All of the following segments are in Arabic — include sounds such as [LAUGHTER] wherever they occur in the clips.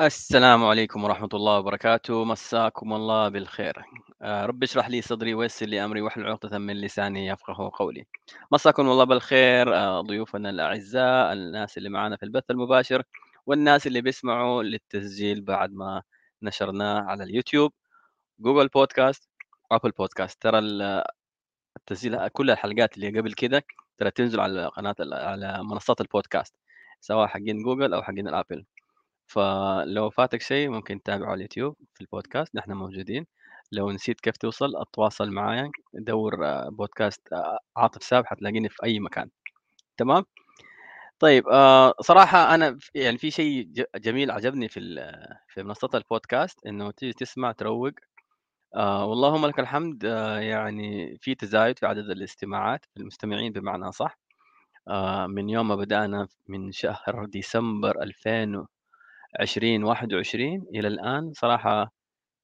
السلام عليكم ورحمة الله وبركاته، مساكم الله بالخير. آآ رب اشرح لي صدري ويسر لي أمري واحلل عقدة من لساني يفقهوا قولي. مساكم الله بالخير آآ ضيوفنا الأعزاء، الناس اللي معانا في البث المباشر، والناس اللي بيسمعوا للتسجيل بعد ما نشرناه على اليوتيوب، جوجل بودكاست، أبل بودكاست. ترى ال التسجيل كل الحلقات اللي قبل كده ترى تنزل على قناة على منصات البودكاست، سواء حقين جوجل أو حقين الأبل. فلو فاتك شيء ممكن تتابعه على اليوتيوب في البودكاست نحن موجودين. لو نسيت كيف توصل اتواصل معايا دور آه، بودكاست آه، عاطف ساب حتلاقيني في أي مكان. تمام؟ طيب آه صراحة أنا يعني في شيء جميل عجبني في في منصة البودكاست إنه تيجي تسمع تروق. آه واللهم لك الحمد يعني في تزايد في عدد الاستماعات في المستمعين بمعنى صح من يوم ما بدأنا من شهر ديسمبر 2000 2021 إلى الآن صراحة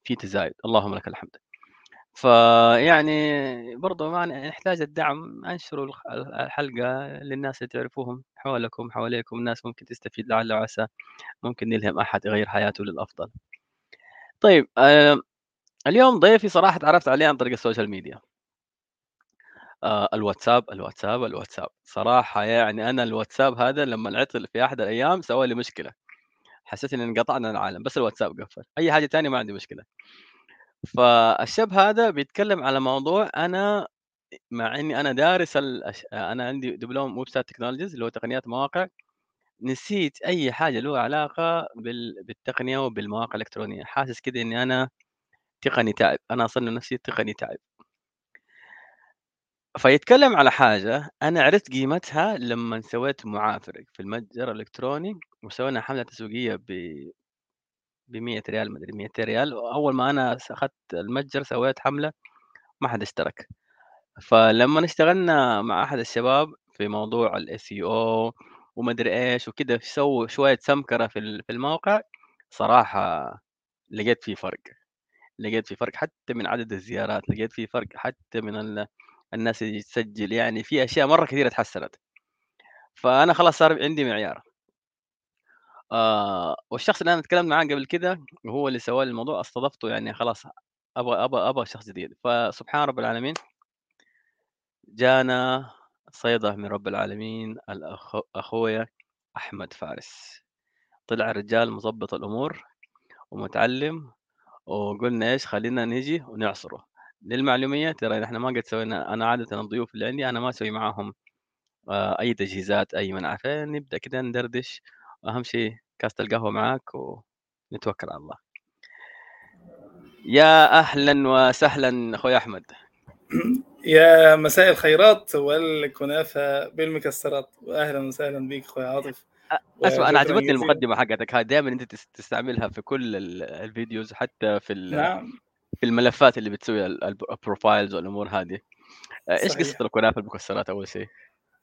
في تزايد، اللهم لك الحمد. فيعني برضه ما نحتاج الدعم، أنشروا الخ ال الحلقة للناس اللي تعرفوهم حولكم، حواليكم، ناس ممكن تستفيد لعل وعسى ممكن نلهم أحد يغيّر حياته للأفضل. طيب اليوم ضيفي صراحة اتعرفت عليه عن طريق ال social media، آآ الواتساب، الواتساب، الواتساب. صراحة يعني أنا الواتساب هذا لمّا عطل في أحد الأيام سوى لي مشكلة، حسيت إن انقطعنا عن العالم، بس الواتساب قفّل، أي حاجة تانية ما عندي مشكلة. فالشاب هذا بيتكلم على موضوع أنا مع إني أنا دارس الأش أنا عندي دبلوم website technologies اللي هو تقنيات مواقع، نسيت أي حاجة له علاقة بال بالتقنية وبالمواقع الإلكترونية، حاسس كده إني أنا تقني تعب، أنا أصنّف نفسي تقني تعب. فيتكلم على حاجة أنا عرفت قيمتها لمّا سويت معافرة في المتجر الإلكتروني وسوينا حملة تسويقية ب ب100 ريال ما أدري 200 ريال، وأول ما أنا س أخدت المتجر سويت حملة ما حد اشترك. فلمّا اشتغلنا مع أحد الشباب في موضوع الSEO وما أدري إيش وكده سووا شوية سمكرة في في الموقع، صراحة لقيت في فرق، لقيت في فرق حتى من عدد الزيارات، لقيت في فرق حتى من ال الناس اللي تسجل، يعني في أشياء مرّة كثيرة اتحسنت، فأنا خلاص صار عندي معيار. آآ والشخص اللي أنا اتكلمت معاه قبل كده وهو اللي سوى الموضوع استضفته يعني خلاص أبغى أبغى أبغى شخص جديد، فسبحان رب العالمين جانا صيدة من رب العالمين الأخ أخويا أحمد فارس، طلع الرجال مضبّط الأمور ومتعلّم، وقُلنا إيش خلّينا نيجي ونعصره. للمعلومية ترى نحن ما قد سوينا أنا عادةً الضيوف اللي عندي أنا ما أسوي معاهم آآ أي تجهيزات، أي من عارف إيه، نبدأ كده ندردش. وأهم شيء كاسة القهوة معاك ونتوكل على الله. يا أهلًا وسهلًا أخوي أحمد. [CLEARS THROAT] يا مساء الخيرات والكنافة بالمكسرات. وأهلا وسهلا بيك أخويا عاطف. أسمع أنا وشكرا عجبتني جزيلا المقدمة حقتك. هذه دايمًا أنت تس تستعملها في كل ال ال videos حتى في ال نعم. في الملفات اللي بتسويها ال الب ال profiles والأمور هذه. آآ إيش قصة صحيح الكنافة المكسرات أول شيء؟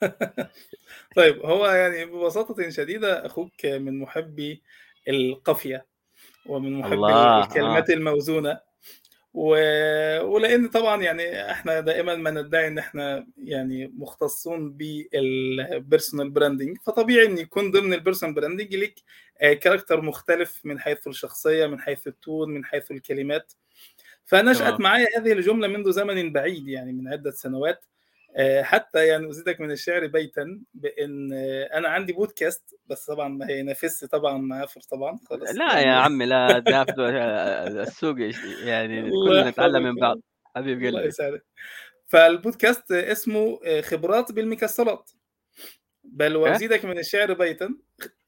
[LAUGHS] طيب هو يعني ببساطة شديدة أخوك من محبي القافية ومن محبي! آه، الكلمات الموزونة و... ولأن طبعا يعني إحنا دائما ما ندعي إن إحنا يعني مختصون بال personal branding فطبيعي إن يكون ضمن ال personal branding ليك آه، character مختلف من حيث الشخصية من حيث ال tone من حيث الكلمات فنشأت تمام. معايا هذه الجملة منذ زمن بعيد يعني من عدة سنوات آه، حتى يعني أزيدك من الشعر بيتا بأن آه، أنا عندي بودكاست بس طبعا ما هينافسش طبعا معافر طبعا خالص لا يا يعني عمي لا ده السوق يعني [LAUGHS] كلنا نتعلم من بعض. حبيب الله قلبي. يسعدك فالبودكاست اسمه آه، خبرات بالمكسرات بل وأزيدك من الشعر بيتا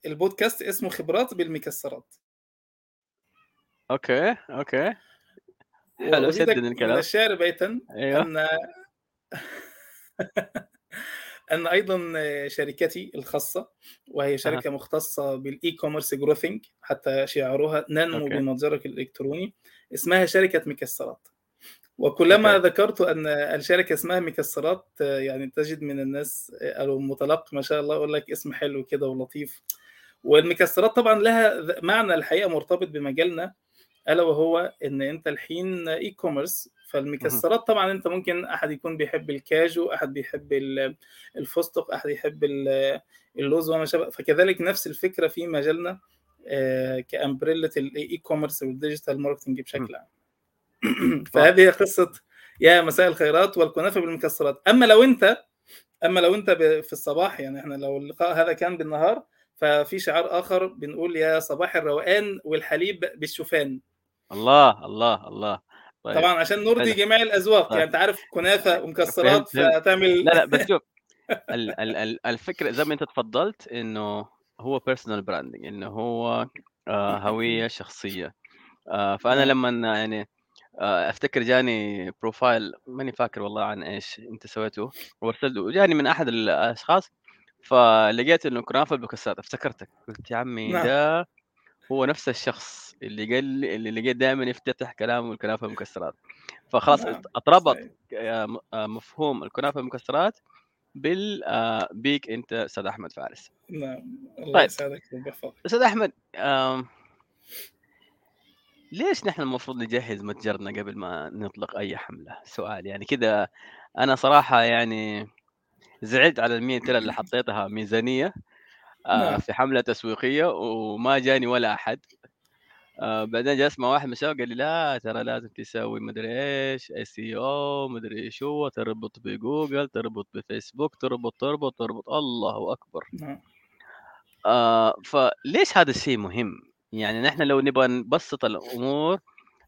البودكاست اسمه خبرات بالمكسرات okay، okay. حلو من الكلام. الشعر بيتا أيوه، أن [LAUGHS] أن أيضا شركتي الخاصة وهي أها، شركة مختصة بال e-commerce growthing حتى شعارها ننمو okay، بمتجرك الإلكتروني اسمها شركة مكسرات. وكلما okay. ذكرت أن الشركة اسمها مكسرات يعني تجد من الناس أو المتلقي ما شاء الله يقول لك اسم حلو كده ولطيف. والمكسرات طبعا لها معنى الحقيقة مرتبط بمجالنا ألا وهو إن أنت الحين e-commerce فالمكسرات طبعا أنت ممكن أحد يكون بيحب الكاجو أحد بيحب ال- الفستق أحد يحب ال- اللوز وما شابه فكذلك نفس الفكرة في مجالنا آه، ك umbrella ال e-commerce وال digital marketing بشكل. عام. [COUGHS] فهذه قصة يا مساء الخيرات والكنافة بالمكسرات. أما لو أنت أما لو أنت في الصباح يعني إحنا لو اللقاء هذا كان بالنهار ففي شعار آخر بنقول يا صباح الروقان والحليب بالشوفان. الله الله الله. طيب. طبعا عشان نرضي جميع الأذواق طيب. يعني انت عارف كنافه فهمت ومكسرات فتعمل لا لا بس [LAUGHS] شوف ال ال ال الفكرة زي ما انت تفضلت انه هو personal branding انه هو آه، هوية شخصية. آه، فأنا نعم. لما يعني آه، أفتكر جاني profile ماني فاكر والله عن إيش انت سويته وارسلته جاني من أحد الأشخاص فلقيت إنه كنافة بالمكسرات افتكرتك قلت يا عمي نعم. ده هو نفس الشخص. اللي قال لي اللي لقيت دائما يفتتح كلامه الكنافه بالمكسرات فخلاص نعم اتربط آه، مفهوم. الكنافة بالمكسرات بال آه، بيك أنت أستاذ أحمد فارس. نعم الله طيب. يسعدك ويحفظك أستاذ أحمد ليش نحن المفروض نجهز متجرنا قبل ما نطلق أي حملة؟ سؤال يعني كذا. أنا صراحة يعني زعلت على ال 100 ترى اللي [LAUGHS] حطيتها ميزانية آه، نعم. في حملة تسويقية وما جاني ولا أحد. آه، بعدين جاء اسمع واحد من الشباب قال لي لا ترى لازم تسوي مدري إيش SEC أو مدري إيش هو تربط بجوجل تربط بفيسبوك تربط تربط تربط. الله أكبر. نعم. آه فليش هذا الشيء مهم؟ يعني نحن لو نبغى نبسط الأمور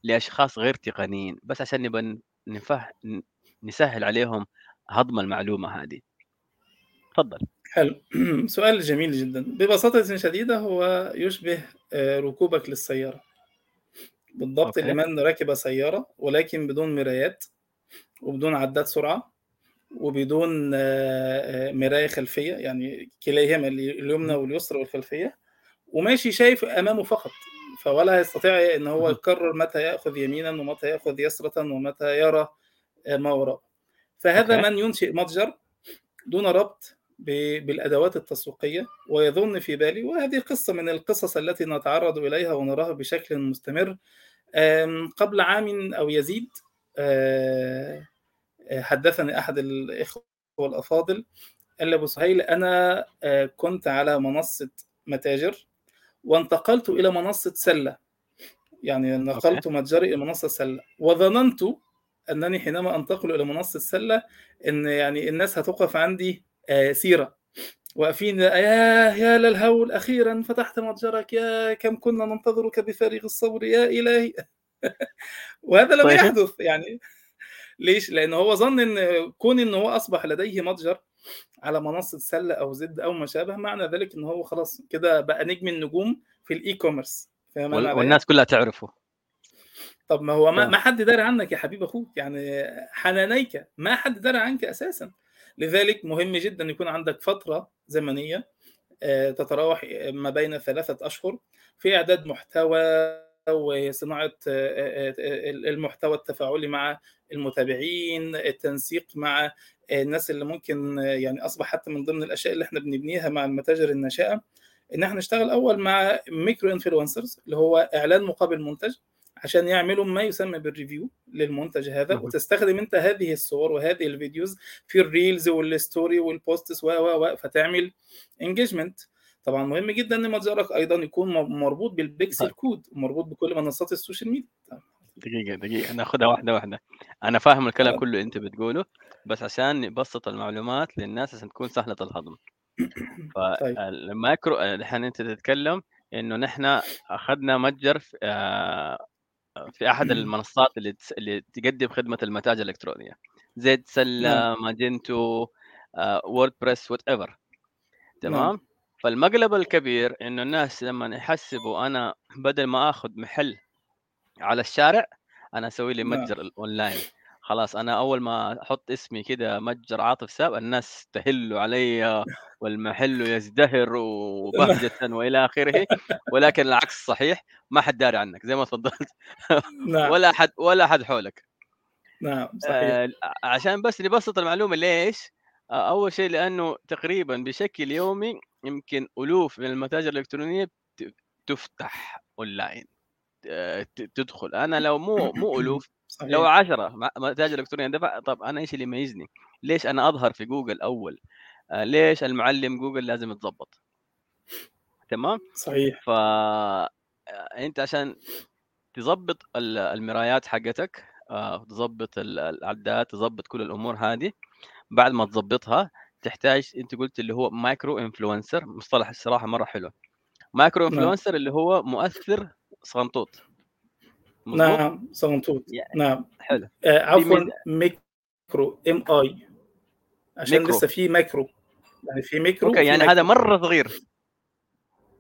لأشخاص غير تقنيين بس عشان نبغى نفه... نسهل عليهم هضم المعلومة هذه. تفضل. حلو. [CLEARS THROAT] سؤال جميل جدا. ببساطة شديدة هو يشبه آه، ركوبك للسيارة. بالضبط أوكي. لمن ركب سيارة ولكن بدون مرايات وبدون عداد سرعة وبدون آه، آه، مراية خلفية يعني كليهما اليمنى. واليسرى والخلفية وماشي شايف أمامه فقط. فولا يستطيع أن هو. يقرر متى يأخذ يمينا ومتى يأخذ يسرة ومتى يرى ما وراءه. فهذا أوكي. من ينشئ متجر دون ربط بالأدوات التسويقية ويظن في بالي وهذه قصة من القصص التي نتعرض إليها ونراها بشكل مستمر قبل عام أو يزيد آه، آه، حدثني أحد الإخوة الأفاضل قال لي أبو سهيل أنا آه، كنت على منصة متاجر وانتقلت إلى منصة سلة يعني نقلت متجري إلى منصة سلة وظننت أنني حينما أنتقل إلى منصة سلة إن يعني الناس هتوقف عندي سيرة. واقفين يا يا للهول أخيرا فتحت متجرك يا كم كنا ننتظرك بفارغ الصبر يا إلهي. [LAUGHS] وهذا لم طيب. يحدث يعني. ليش؟ لأن هو ظن إن كون إن هو أصبح لديه متجر على منصة سلة أو زد أو ما شابه معنى ذلك إن هو خلاص كده بقى نجم النجوم في ال e-commerce فاهم؟ والناس كلها تعرفه. طب ما هو ما, فاهم ما حد داري عنك يا حبيب أخوك يعني حنانيك ما حد داري عنك أساسا. لذلك مهم جدا يكون عندك فترة زمنية آه، تتراوح ما بين ثلاثة أشهر في إعداد محتوى وصناعة آه، آه، المحتوى التفاعلي مع المتابعين التنسيق مع الناس اللي ممكن يعني أصبح حتى من ضمن الأشياء اللي إحنا بنبنيها مع المتاجر الناشئه إن إحنا نشتغل أول مع micro influencers اللي هو إعلان مقابل منتج. عشان يعملوا ما يسمى بال review للمنتج هذا. وتستخدم انت هذه الصور وهذه الفيديوز في ال reels وال story وال posts و و و فتعمل engagement طبعا مهم جدا إن متجرك أيضا يكون مربوط بالبيكسل طيب. كود ومربوط بكل منصات ال social media. دقيقة دقيقة. ناخذها واحدة واحدة. أنا فاهم الكلام آه، كله أنت بتقوله بس عشان نبسط المعلومات للناس عشان تكون سهلة الهضم. [COUGHS] طيب. فالمايكرو الحين أنت تتكلم إنه نحن أخذنا متجر في, آه، احد المنصات اللي تس- اللي تقدم خدمة المتاجر الإلكترونية. زد نعم. سله Magento WordPress whatever نعم. تمام؟ فالمقلب الكبير إنه الناس لما يحسبوا أنا بدل ما آخذ محل على الشارع أنا أسوي لي نعم. متجر الاونلاين خلاص أنا أول ما أحط اسمي كده متجر عاطف shop الناس تهل علي والمحل يزدهر وبهجة [LAUGHS] وإلى آخره ولكن العكس صحيح ما حد داري عنك زي ما تفضلت. [LAUGHS] نعم. ولا حد ولا حد حولك. نعم صحيح. آه، عشان بس نبسط المعلومة ليش؟ آه، أول شيء لأنه تقريبا بشكل يومي يمكن ألوف من المتاجر الإلكترونية تفتح أونلاين. آه، تدخل. أنا لو مو مو ألوف لو صحيح 10 متاجر الكترونيه دفع طب أنا إيش اللي يميزني؟ ليش أنا أظهر في جوجل أول؟ آه، ليش المعلم جوجل لازم يتظبط؟ تمام صحيح ف آه، أنت عشان تظبط ال- المرايات حقتك آه، تظبط ال- العداد تظبط كل الأمور هذه بعد ما تظبطها تحتاج أنت قلت اللي هو micro influencer مصطلح الصراحة مرة حلو مايكرو نعم influencer اللي هو مؤثر صغنطوط نعم صغنطوط يعني نعم. حلو. آه عفوا micro MI. عشان ميكرو. لسه في macro يعني في micro okay يعني هذا مرة صغير.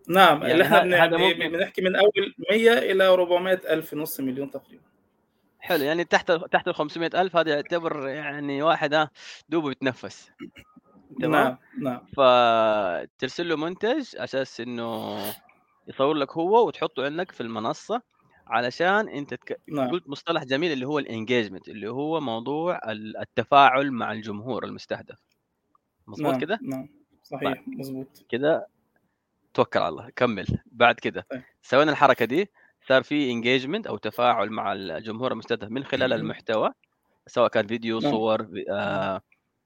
نعم اللي يعني إحنا ه- بن- هذا ممكن. بنحكي من أول 100 إلى 400 ألف نص مليون تقريبا. حلو يعني تحت تحت ال 500 ألف هذا يعتبر يعني واحد دوبه بيتنفس تمام؟ نعم نعم. فترسل له منتج أساس إنه يصور لك هو وتحطه عندك في المنصة. علشان أنت تك... نعم. قلت مصطلح جميل اللي هو الانجيجمنت اللي هو موضوع ال- التفاعل مع الجمهور المستهدف. مظبوط نعم كده؟ نعم. طيب. صحيح مظبوط كده توكل على الله. كمل. بعد كده طيب. سوينا الحركة دي صار في انجيجمنت أو تفاعل مع الجمهور المستهدف من خلال المحتوى سواء كان فيديو نعم. صور آه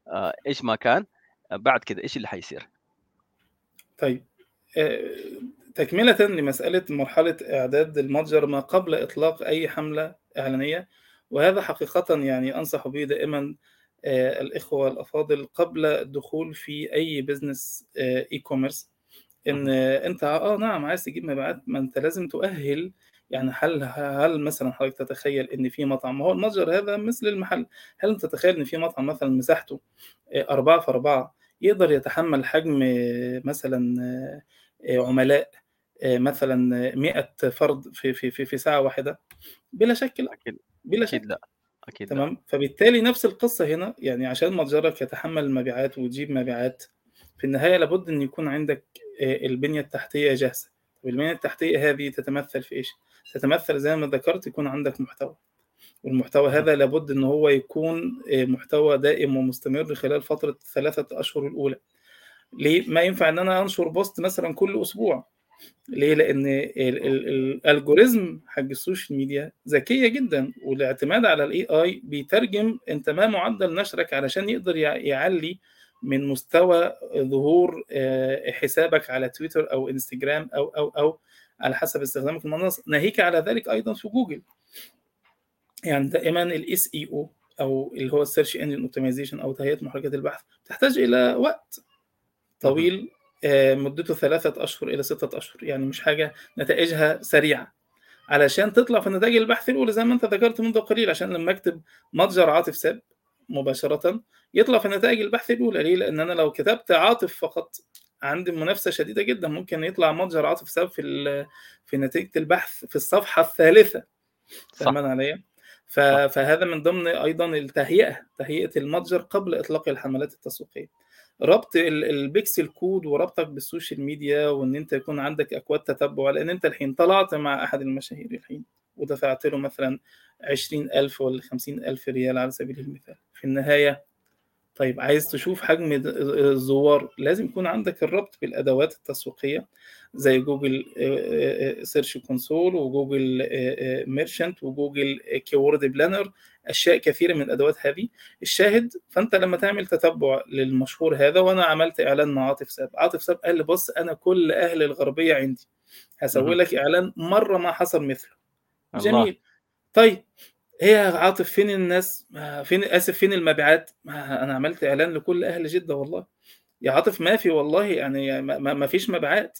آه إيش ما كان. بعد كده إيش اللي حيصير؟ طيب. آه، تكملة لمسألة مرحلة إعداد المتجر ما قبل إطلاق أي حملة إعلانية وهذا حقيقة يعني أنصح به دائما آه، الإخوة الأفاضل قبل الدخول في أي business e-commerce إن أنت آه نعم عايز تجيب مبيعات ما أنت لازم تؤهل. يعني هل هل مثلا حضرتك تتخيل إن في مطعم ما هو المتجر هذا مثل المحل. هل أنت تتخيل إن في مطعم مثلا مساحته آه، أربعة في أربعة يقدر يتحمل حجم آه، مثلا عملاء؟ مثلا 100 فرد في في في في ساعة واحدة بلا شك لا. أكيد بلا شك. لا أكيد لا. تمام؟ فبالتالي نفس القصة هنا يعني عشان متجرك يتحمل المبيعات وتجيب مبيعات في النهاية لابد أن يكون عندك آه، البنية التحتية جاهزة. طب البنية التحتية هذه تتمثل في إيش؟ تتمثل زي ما ذكرت يكون عندك محتوى. والمحتوى. هذا لابد أن هو يكون آه، محتوى دائم ومستمر خلال فترة ثلاثة أشهر الأولى. ليه؟ ما ينفع أن أنا أنشر بوست مثلا كل أسبوع. ليه؟ لأن ال- ال- ال- ال algorithm حق ال social media ذكية جدا والاعتماد على ال AI بيترجم أنت ما معدل نشرك علشان يقدر يع- يعلي من مستوى ظهور آه، حسابك على تويتر أو إنستجرام أو أو أو على حسب استخدامك المنصه ناهيك على ذلك أيضا في جوجل يعني دائما ال SEO أو اللي هو ال search engine optimization أو تهيئة محركات البحث تحتاج إلى وقت. طويل مدته ثلاثة أشهر إلى ستة أشهر يعني مش حاجة نتائجها سريعة. علشان تطلع في نتائج البحث الأولى زي ما أنت ذكرت منذ قليل عشان لما أكتب متجر عاطف ساب مباشرة يطلع في نتائج البحث الأولى. ليه؟ لأن أنا لو كتبت عاطف فقط عندي منافسة شديدة جدا. ممكن يطلع متجر عاطف ساب في في نتيجة البحث في الصفحة الثالثة. فاهمان عليا؟ فهذا من ضمن أيضا التهيئة تهيئة المتجر قبل إطلاق الحملات التسويقية. ربط ال- ال pixel code وربطك بال social media وإن أنت يكون عندك أكواد تتبع لأن أنت الحين طلعت مع أحد المشاهير الحين ودفعت له مثلا 20000 ولا 50000 ريال على سبيل المثال. في النهاية طيب عايز تشوف حجم الزوار لازم يكون عندك الربط بالأدوات التسويقية زي Google Search Console و Google Merchant و Google Keyword Planner. أشياء كثيرة من الأدوات هذه. الشاهد فأنت لما تعمل تتبع للمشهور هذا وأنا عملت إعلان مع عاطف ساب. عاطف ساب قال لي بص أنا كل أهل الغربية عندي. هسوي. لك إعلان مرة ما حصل مثله. الله. جميل. طيب هي عاطف فين الناس؟ ما فين آسف فين المبيعات؟ ما أنا عملت إعلان لكل أهل جدة والله. يا عاطف ما في والله يعني ما ما فيش مبيعات.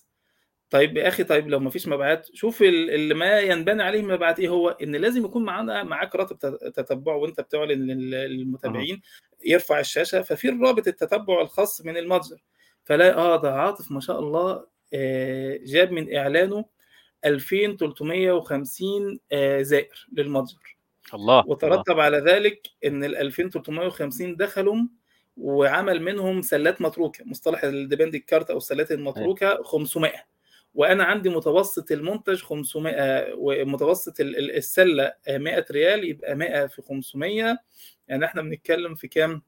طيب يا أخي طيب لو ما فيش مبيعات شوف ال- اللي ما ينبني عليه مبيعات إيه هو؟ إن لازم يكون معانا معاك راتب تت- تتبع وأنت بتعلن. للمتابعين يرفع الشاشة ففي الرابط التتبع الخاص من المتجر. فلا آه ده عاطف ما شاء الله آه، جاب من إعلانه 2350 آه، زائر للمتجر. الله الله. وترتب على ذلك إن ال 2350 دخلوا وعمل منهم سلات متروكة مصطلح ال pending cart أو السلات المتروكة 500 وأنا عندي متوسط المنتج 500 ومتوسط ال- ال- السلة 100 ريال يبقى 100 في 500 يعني إحنا بنتكلم في كام؟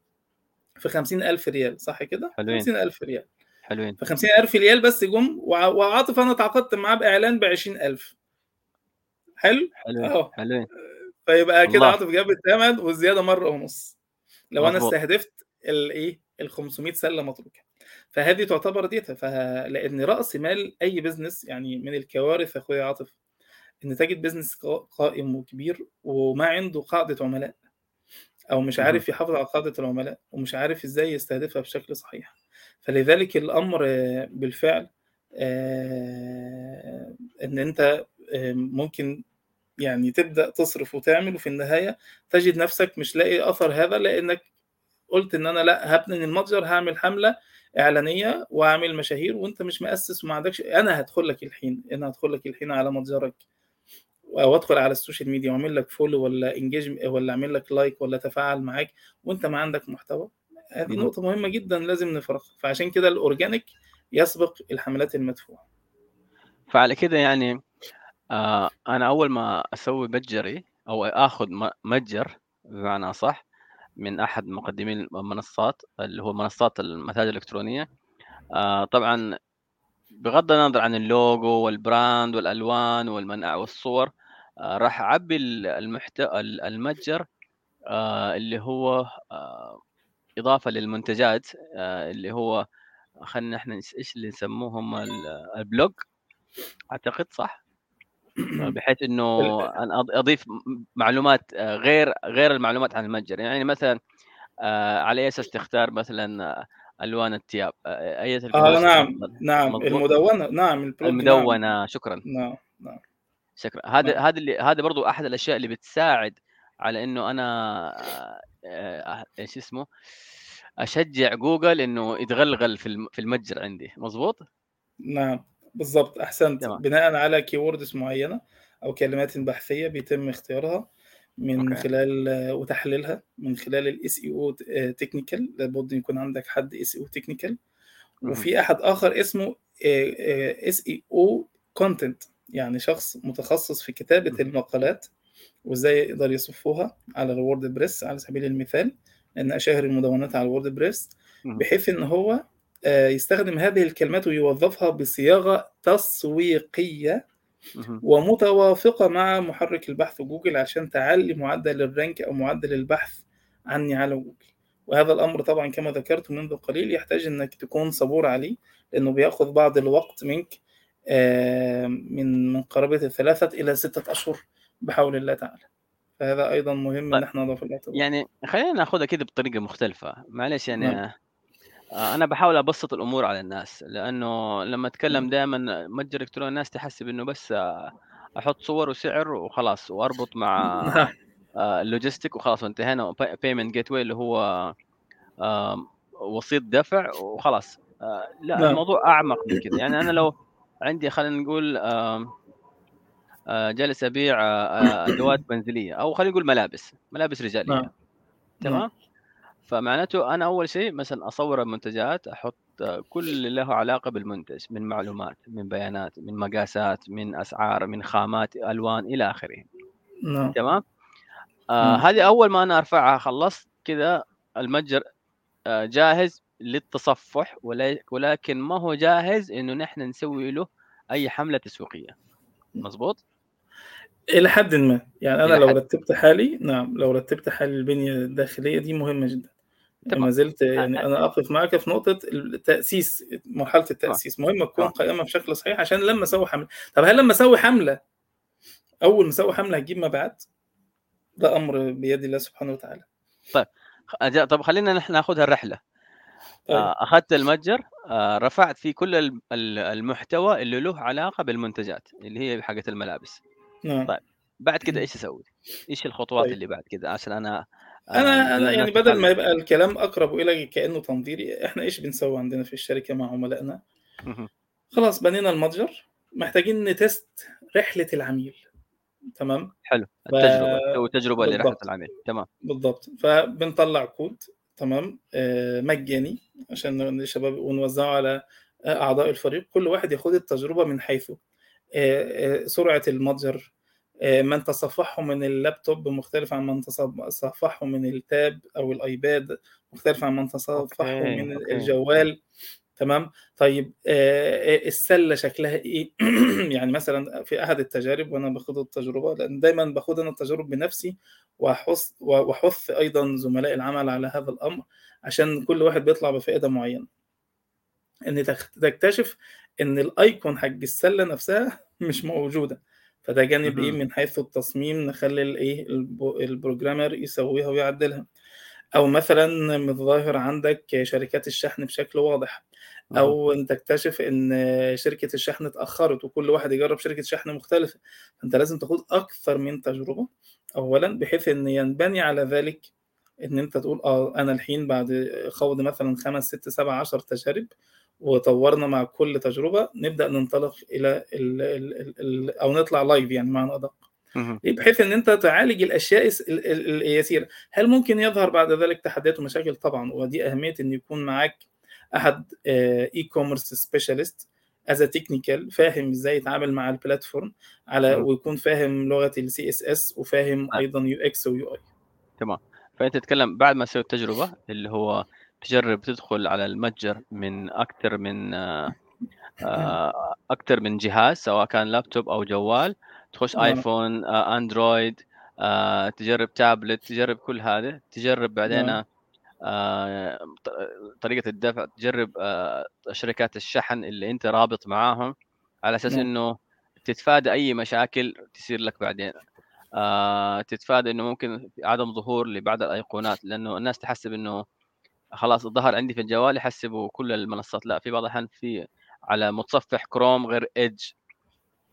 في 50000 ريال صح كده؟ حلوين. 50000 ريال. حلوين. ف 50000 ريال بس جم وع- وعاطف أنا تعاقدت معاه بإعلان ب 20000 حلو؟ حلوين أهو. حلوين. فيبقى كده عاطف جاب الثمن والزيادة مرة ونص. لو أنا مظبوط. استهدفت الايه ال 500 سلة متروكة. فهذه تعتبر data فلان رأس مال أي business يعني من الكوارث أخويا عاطف إن تجد بزنس قائم وكبير وما عنده قاعدة عملاء أو مش عارف يحافظ على قاعدة العملاء ومش عارف إزاي يستهدفها بشكل صحيح. فلذلك الأمر بالفعل إن أنت ممكن يعني تبدأ تصرف وتعمل وفي النهاية تجد نفسك مش لاقي أثر هذا لأنك قلت إن أنا لأ هبني المتجر هعمل حملة إعلانية وأعمل مشاهير وأنت مش مؤسس وما عندكش أنا هدخل لك الحين أنا هدخل لك الحين على متجرك. وأدخل على ال social media وأعمل لك follow ولا engage ولا أعمل لك like ولا اتفاعل معاك وأنت ما عندك محتوى. هذه نقطة مهمة جدا لازم نفرقها. فعشان كده ال organic يسبق الحملات المدفوعة. فعلى كده يعني آه أنا أول ما أسوي متجري أو آخذ متجر بمعنى صح من أحد مقدمين المنصات اللي هو منصات المتاجر الإلكترونية. آه طبعا بغض النظر عن ال logo وال brand والألوان والمنع والصور آه راح أعبي المحتوى المتجر آه اللي هو إضافة للمنتجات اللي هو خلينا إحنا إيش اللي نسموهم؟ ال blog. أعتقد صح؟ [CLEARS THROAT] بحيث إنه أضيف معلومات غير غير المعلومات عن المتجر. يعني مثلا على أي أساس تختار مثلا ألوان الثياب؟ أي آه نعم نعم مضبوط. المدونة نعم المدونه نعم. شكرا. نعم نعم. شكرا. هذا نعم. هذا اللي هذا برضو أحد الأشياء اللي بتساعد على إنه أنا إيش اسمه؟ أشجع جوجل إنه يتغلغل في في المتجر عندي. مظبوط؟ نعم. بالضبط. أحسنت. تمام. بناء على keywords معينة أو كلمات بحثية بيتم اختيارها من okay. خلال وتحليلها من خلال ال SEO technical لابد يكون عندك حد SEO technical وفي أحد آخر اسمه SEO content يعني شخص متخصص في كتابة المقالات وإزاي يقدر يصفوها على الوورد بريس على سبيل المثال. ان أشهر المدونات على الوورد بريس بحيث إن هو يستخدم هذه الكلمات ويوظفها بصياغة تسويقية ومتوافقة مع محرك البحث جوجل عشان تعلي معدل ال rank أو معدل البحث عني على جوجل. وهذا الأمر طبعا كما ذكرت منذ قليل يحتاج إنك تكون صبور عليه لأنه بيأخذ بعض الوقت منك من من قرابة الثلاثة إلى ستة أشهر بحول الله تعالى. فهذا أيضا مهم إن إحنا نضيف الاعتبار. يعني خلينا ناخذها كده بطريقة مختلفة. معلش يعني نعم. أنا بحاول أبسط الأمور على الناس لأنه لما أتكلم دائما متجر إلكتروني الناس تحسب انه بس أحط صور وسعر وخلاص وأربط مع [LAUGHS] ال logistic وخلاص وانتهينا payment gateway اللي هو وسيط دفع وخلاص. لا نعم. الموضوع أعمق من كذا يعني أنا لو عندي خلينا نقول جالس أبيع أدوات منزليه أو خلينا نقول ملابس ملابس رجالية نعم. تمام؟ فمعناته أنا أول شيء مثلا أصور المنتجات أحط كل اللي له علاقة بالمنتج من معلومات من بيانات من مقاسات من أسعار من خامات ألوان إلى آخره. نعم. تمام؟ آه هذه أول ما أنا أرفعها خلصت كذا المتجر آه جاهز للتصفح ولكن ما هو جاهز إنه نحن نسوي له أي حملة تسويقية. مظبوط إلى حد ما. يعني أنا لو رتبت حالي نعم لو رتبت حالي البنية الداخلية دي مهمة جدا. ما زلت يعني أنا أقف معك في نقطة التأسيس مرحلة التأسيس. مهم تكون قائمة بشكل صحيح عشان لما أسوي حملة. طب هل لما أسوي حملة أول ما أسوي حملة هتجيب مبيعات؟ ده أمر بيد الله سبحانه وتعالى. طيب طب خلينا نحن ناخذها الرحلة. طيب. أخذت المتجر رفعت فيه كل المحتوى اللي له علاقة بالمنتجات اللي هي حقت الملابس. نعم. طيب بعد كده إيش أسوي؟ إيش الخطوات طيب. اللي بعد كده؟ عشان أنا أنا أنا يعني بدل ما يبقى الكلام أقرب إلى كأنه تنظيري إحنا إيش بنسوي عندنا في الشركة مع عملائنا؟ خلاص بنينا المتجر محتاجين ن test رحلة العميل. تمام؟ حلو. التجربة ف... تجربة لرحلة العميل. تمام. بالضبط. فبنطلع كود. تمام؟ آه مجاني عشان الشباب ونوزعه على أعضاء الفريق. كل واحد ياخد التجربة من حيث سرعة المتجر من تصفحه من اللابتوب مختلف عن من تصفحه من ال tab أو الآيباد مختلف عن من تصفحه okay. من أوكي. الجوال تمام طيب السلة شكلها إيه [CLEARS THROAT] يعني مثلا في أحد التجارب وأنا باخد التجربة لأن دايما باخد أنا التجارب بنفسي واحث وأحث أيضا زملاء العمل على هذا الأمر عشان كل واحد بيطلع بفائدة معينة إن تكتشف إن ال icon حق السلة نفسها مش موجودة فده جانب إيه. من حيث التصميم نخلي الايه الب- ال programmer يسويها ويعدلها أو مثلا متظاهر عندك شركات الشحن بشكل واضح. أو إن تكتشف إن شركة الشحن اتأخرت وكل واحد يجرب شركة شحن مختلفة فأنت لازم تاخد أكثر من تجربة اولا بحيث إن ينبني على ذلك إن أنت تقول آه أنا الحين بعد خوض مثلا خمس ست سبع عشر تجارب وطورنا مع كل تجربة نبدأ ننطلق إلى ال ال ال ال أو نطلع لايف يعني معنى أدق. ليه؟ بحيث إن أنت تعالج الأشياء اليسيرة هل ممكن يظهر بعد ذلك تحديات ومشاكل طبعا ودي أهمية إن يكون معاك أحد e-commerce specialist as technical فاهم إزاي يتعامل مع ال platform على. ويكون فاهم لغة ال CSS وفاهم آه. أيضا UX و UI تمام. فأنت تتكلم بعد ما تسوي التجربة اللي هو تجرب تدخل على المتجر من أكتر من آآ [LAUGHS] آآ أكتر من جهاز سواء كان لابتوب أو جوال، تخش آه. آيفون، آآ أندرويد، آآ تجرب تابلت، تجرب كل هذا، تجرب بعدين نعم. آآ ط طريقة الدفع، تجرب شركات الشحن اللي أنت رابط معاهم، على أساس نعم. إنه تتفادى أي مشاكل تصير لك بعدين. تتفادى إنه ممكن عدم ظهور لبعض الأيقونات، لأنه الناس تحسب إنه خلاص ظهر عندي في الجوال يحسبوا كل المنصات، لأ في بعض الأحيان في على متصفح كروم غير إدج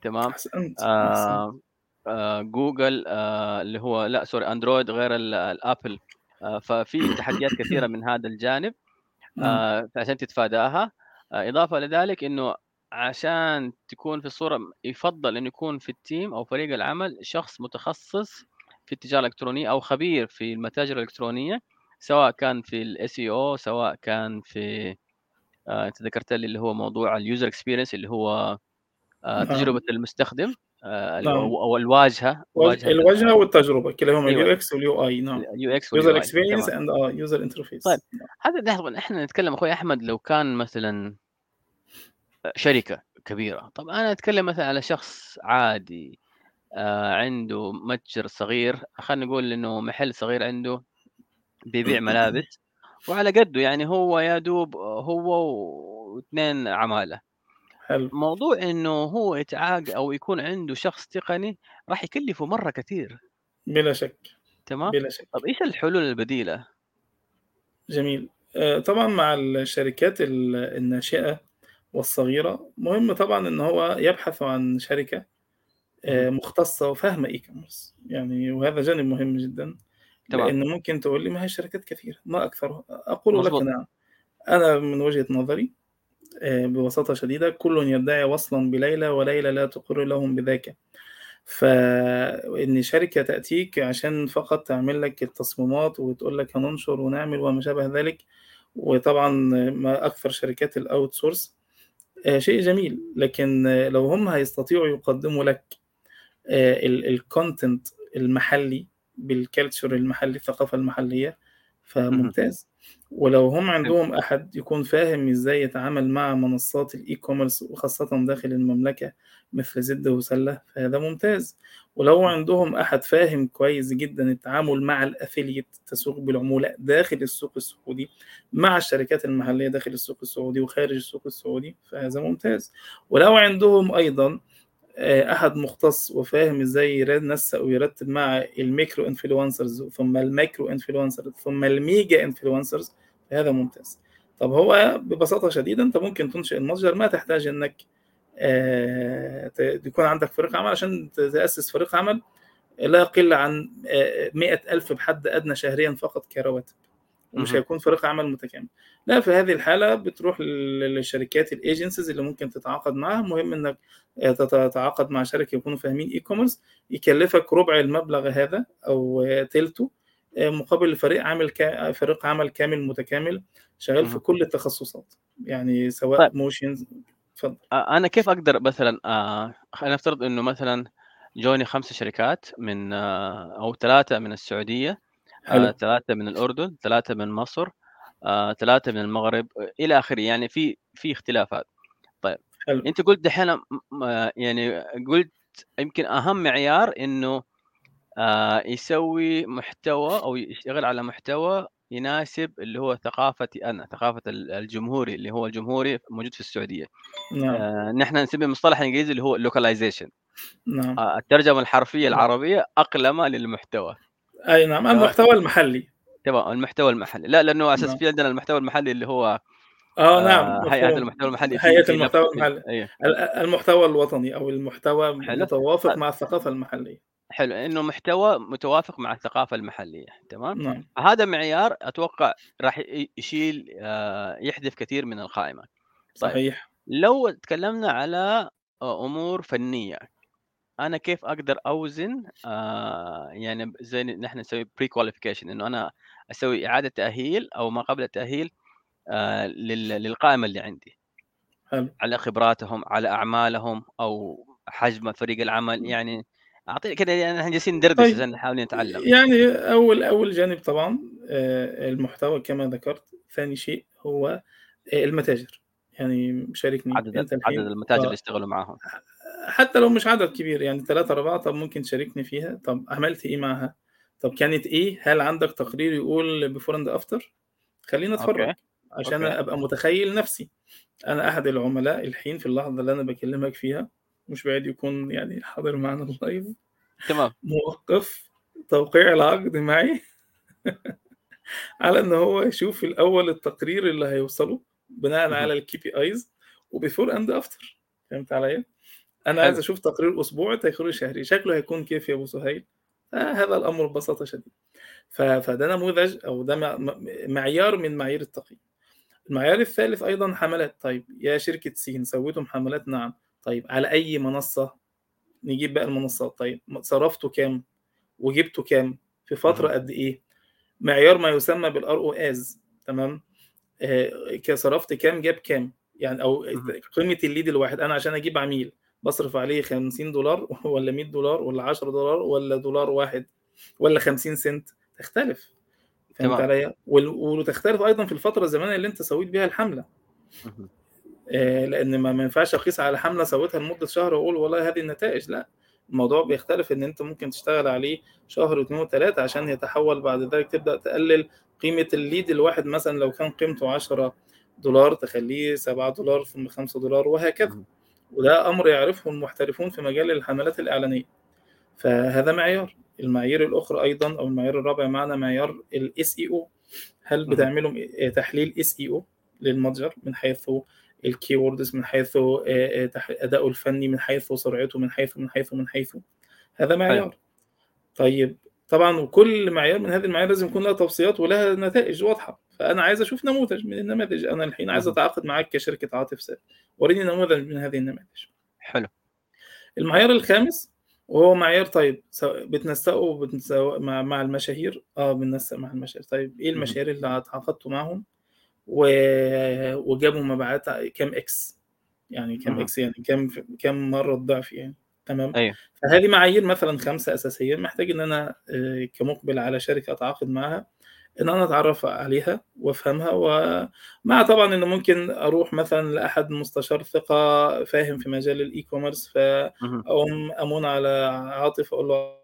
تمام؟ آآ آآ جوجل آآ اللي هو لأ sorry أندرويد غير ال الآبل، آآ ففي تحديات كثيرة من هذا الجانب [LAUGHS] نعم. آآ فعشان تتفاداها، آآ إضافة لذلك إنه عشان تكون في الصورة م يُفضّل إنه يكون في ال team أو فريق العمل شخص متخصص في التجارة الإلكترونية أو خبير في المتاجر الإلكترونية، سواء كان في ال SEO سواء كان في آآ أنت ذكرت لي اللي هو موضوع ال user experience اللي هو آآ نعم. تجربة المستخدم ال نعم. أو أو الواجهة، وج- واجهة ال الواجهه والتجربة كلاهما أيوه. ال UX وال UI نعم ال UX user وال UI experience. and user طيب interface هذا لحظة إحنا نتكلم أخوي أحمد لو كان مثلًا أ شركة كبيرة، طب أنا أتكلم مثلًا على شخص عادي آآ عنده متجر صغير، خلينا نقول إنه محل صغير عنده بيبيع ملابس وعلى قده، يعني هو يا دوب هو و2 عمالة. حلو موضوع إنه هو يتعاق أو يكون عنده شخص تقني راح يكلفه مرة كتير. بلا شك تمام؟ بلا شك طب إيش الحلول البديلة؟ جميل آه، طبعا مع الشركات ال- الناشئة والصغيرة مهم طبعا إن هو يبحث عن شركة آه، اهم. مختصة وفاهمة اي كوميرس يعني وهذا جانب مهم جدا تمام. لأن ممكن تقول لي ما هي شركات كثيرة ما اكثرها أقول لك. نعم. أنا من وجهة نظري آه، ببساطة شديدة كل يدعي وصلا بليلى وليلى لا تقر لهم بذاك فإن شركة تأتيك عشان فقط تعمل لك التصميمات وتقول لك هننشر ونعمل وما شابه ذلك وطبعا ما أكثر شركات ال outsource شيء جميل. لكن آه، لو هم هيستطيعوا يقدموا لك ال content المحلي بال culture المحلي الثقافة المحلية اهم. فممتاز ولو هم. عندهم أحد يكون فاهم إزاي يتعامل مع منصات ال e-commerce وخاصة داخل المملكة مثل زد وسلة فهذا ممتاز ولو. عندهم أحد فاهم كويس جدا التعامل مع ال affiliate تسوق بالعمولة داخل السوق السعودي مع الشركات المحلية داخل السوق السعودي وخارج السوق السعودي فهذا ممتاز ولو عندهم أيضا آه، أحد مختص وفاهم إزاي ينسق ويرتب مع ال micro influencers ثم ال macro influencers ثم ال mega influencers هذا ممتاز. طب هو ببساطة شديدة أنت ممكن تنشئ المتجر ما تحتاج إنك آه، يكون عندك فريق عمل. عشان تأسس فريق عمل لا يقل عن آه، مئة ألف بحد أدنى شهريا فقط كرواتب. ومش. هيكون فريق عمل متكامل. لا في هذه الحالة بتروح لل- للشركات ال agencies اللي ممكن تتعاقد معاها مهم إنك آه، تت- تتعاقد مع شركة يكونوا فاهمين e-commerce يكلفك ربع المبلغ هذا أو آه، تلته آه، مقابل فريق عمل كا... فريق عمل كامل متكامل شغال في. كل التخصصات. يعني سواء طيب. motions اتفضل. أ أنا كيف أقدر مثلًا آآ خلينا نفترض إنه مثلًا جوني 5 شركات من آه، أو 3 من السعودية، آآ حلو 3 من الأردن، 3 من مصر، آآ 3 من المغرب، إلى آخره، يعني في في اختلافات. طيب حلو أنت قُلت دحين يعني قُلت يمكن أهم معيار إنه آآ يسوي محتوى أو يشتغل على محتوى يناسب اللي هو ثقافتي أنا، ثقافة ال الجمهوري اللي هو الجمهوري موجود في السعودية. نعم. نحن نسميه بالمصطلح الإنجليزي اللي هو localization نعم. آه، الترجمة الحرفية نعم. العربية أقلمة للمحتوى. أي نعم، تمام. المحتوى المحلي. تمام، المحتوى المحلي، لأ لأنه على أساس نعم. في عندنا المحتوى المحلي اللي هو آه نعم، هيئة مفهوم. المحتوى المحلي في المحتوى المحلي. ال المحتوى الوطني أو المحتوى حلو. متوافق ه مع الثقافة المحلية. حلو، إنه محتوى متوافق مع الثقافة المحلية، تمام؟ نعم. فهذا معيار أتوقع راح يشيل يحذف كثير من القائمة. طيب صحيح. لو تكلمنا على أ أمور أنا كيف أقدر أوزن آآ يعني زي نحن نسوي pre-qualification إنه أنا أسوي إعادة تأهيل أو ما قبل التأهيل آآ لل للقائمة اللي عندي. حلو. على خبراتهم، على أعمالهم، أو حجم فريق العمل،. يعني أعطيني كده يعني إحنا جالسين ندردش طيب. عشان نحاول نتعلم. يعني أول أول جانب طبعًا آآ المحتوى كما ذكرت، ثاني شيء هو آآ المتاجر، يعني شاركني عدد ال أنت عدد المتاجر اللي آه. يشتغلوا معاهم. حتى لو مش عدد كبير يعني 3، 4 طب ممكن تشاركني فيها، طب عملت إيه معاها؟ طب كانت إيه؟ هل عندك تقرير يقول before and after؟ خلّيني أتفرّج أوكي، عشان أوكي. أبقى متخيّل نفسي. أنا أحد العملاء الحين في اللحظة اللي أنا باكلمك فيها، مش بعيد يكون يعني حاضر معانا live تمام. موقّف توقيع العقد معي [LAUGHS] على إن هو يشوف الأول التقرير اللي هيوصله بناءً. على الKPIs وbefore and after فهمت أنا عايز. أشوف تقرير أسبوعي، تقرير شهري، شكله هيكون كيف يا أبو سهيل؟ آآ هذا الأمر ببساطة شديدة. ف فده نموذج أو ده معيار من معايير التقييم. المعيار الثالث أيضًا حملات، طيب يا شركة س سويتم حملات؟ نعم، طيب على أي منصة؟ نجيب باقي المنصات، طيب صرفتوا كام؟ وجبتوا كام؟ في فترة اهم. قد إيه؟ معيار ما يسمى بالROAS تمام؟ آآ ك صرفت كام، جاب كام؟ يعني أو اهم. قيمة الlead الواحد، أنا عشان أجيب عميل باصرف عليه $50 والّا $100 والّا $10 والّا دولار واحد والّا 50 سنت؟ تختلف، فهمت تمام. عليَّ؟ وال وتختلف أيضًا في الفترة الزمنية اللي أنت سويت بيها الحملة. اهم. آآ لإن ما ينفعش أقيس على حملة سويتها لمدة شهر وأقول والله هذه النتائج، لأ، الموضوع بيختلف إن أنت ممكن تشتغل عليه شهر و2 و3 عشان يتحول بعد ذلك تبدأ تقلل قيمة الlead الواحد مثلًا لو كان قيمته $10 تخلّيه $7 ثم $5 وهكذا. وده أمر يعرفه المحترفون في مجال الحملات الإعلانية. فهذا معيار. المعايير الأخرى أيضًا أو المعيار الرابع معانا معيار الSEO هل اهم. بتعملوا آآ تحليل SEO للمتجر من حيث الkeywords من حيث آآ تح أداؤه الفني، من حيث سرعته، من حيث، من حيث، من حيث، هذا حلو. معيار. طيب طبعًا وكل معيار من هذه المعايير لازم يكون لها توصيات ولها نتائج واضحة، فأنا عايز أشوف نموذج من النماذج، أنا الحين عايز اهم. أتعاقد معاك كشركة عاطف سات، وريني نموذج من هذه النماذج. حلو. المعيار الخامس وهو معيار طيب بتنسّقوا مع مع المشاهير؟ آه بننسّق مع المشاهير، طيب إيه اهم. المشاهير اللي اتعاقدتوا معاهم و وجابوا مبيعات كام X؟ يعني كام. X يعني كام كام مرّة الضعف يعني، تمام؟ أيوه. فهذه معايير مثلًا 5 أساسية محتاج إن أنا آآ كمُقبل على شركة أتعاقد معاها، إن أنا أتعرّف عليها وأفهمها ومع طبعًا إن ممكن أروح مثلًا لأحد مستشار ثقة فاهم في مجال الe-commerce اهم. فأقوم أمُنّ على عاطف أقول له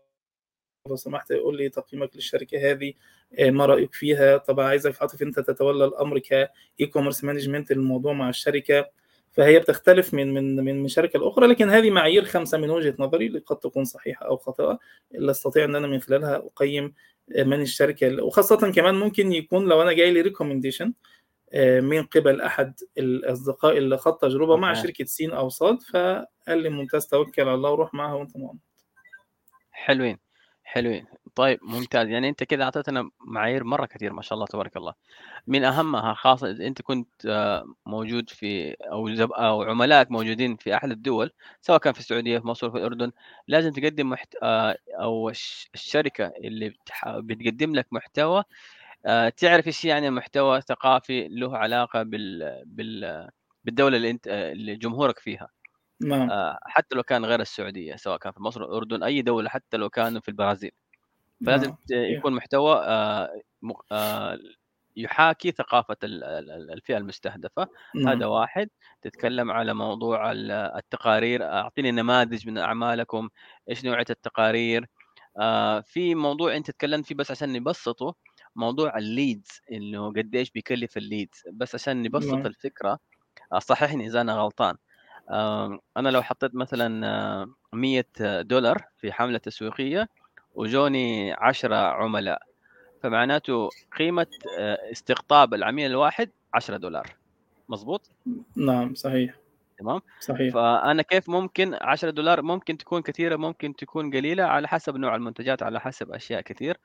لو سمحت قُل لي تقييمك للشركة هذه، آآ ما رأيك فيها؟ طب عايزك عاطف أنت تتولى الأمر كe-commerce management للموضوع مع الشركة، فهي بتختلف من من من من شركة لأخرى، لكن هذه معايير 5 من وجهة نظري اللي قد تكون صحيحة أو خاطئة، اللي أستطيع إن أنا من خلالها أقيّم آآ من الشركة ال وخاصةً كمان ممكن يكون لو أنا جاي لي recommendation آآ من قِبل أحد الأصدقاء اللي خاض تجربة مع أوكي. شركة س أو ص فقال لي ممتاز توكّل على الله وروح معاها وأنت مغمض. حلوين، حلوين. طيب ممتاز، يعني أنت كده أعطيتنا معايير مرّة كتير ما شاء الله تبارك الله. من أهمها خاصة إذا أنت كنت موجود في أو زب أو عملائك موجودين في أحد الدول، سواء كان في السعودية، في مصر، في الأردن، لازم تقدّم محت آآ أو الش الشركة اللي بتح بتقدّم لك محتوى آآ تعرف إيش يعني محتوى ثقافي له علاقة بال بال بالدولة اللي أنت اللي جمهورك فيها. نعم. حتى لو كان غير السعودية، سواء كان في مصر، الأردن، أي دولة حتى لو كانوا في البرازيل. فلازم نعم، صحيح. يكون محتوى م آآ يحاكي ثقافة ال ال ال الفئة المستهدفة، هذا نعم. واحد. تتكلم على موضوع ال التقارير، أعطيني نماذج من أعمالكم، إيش نوعية التقارير. آآ في موضوع أنت تكلمت فيه بس عشان نبسّطه، موضوع ال leads إنه قديش بيكلف ال leads بس عشان نبسط نعم الفكرة آه، صححني إذا أنا غلطان أنا لو حطيت مثلا آه، 100 دولار في حملة تسويقية وجوني 10 عملاء فمعناته قيمة آه، استقطاب العميل الواحد 10 دولار. مظبوط؟ نعم صحيح. تمام؟ صحيح. فأنا كيف ممكن 10 دولار ممكن تكون كثيرة ممكن تكون قليلة؟ على حسب نوع المنتجات على حسب أشياء كثير.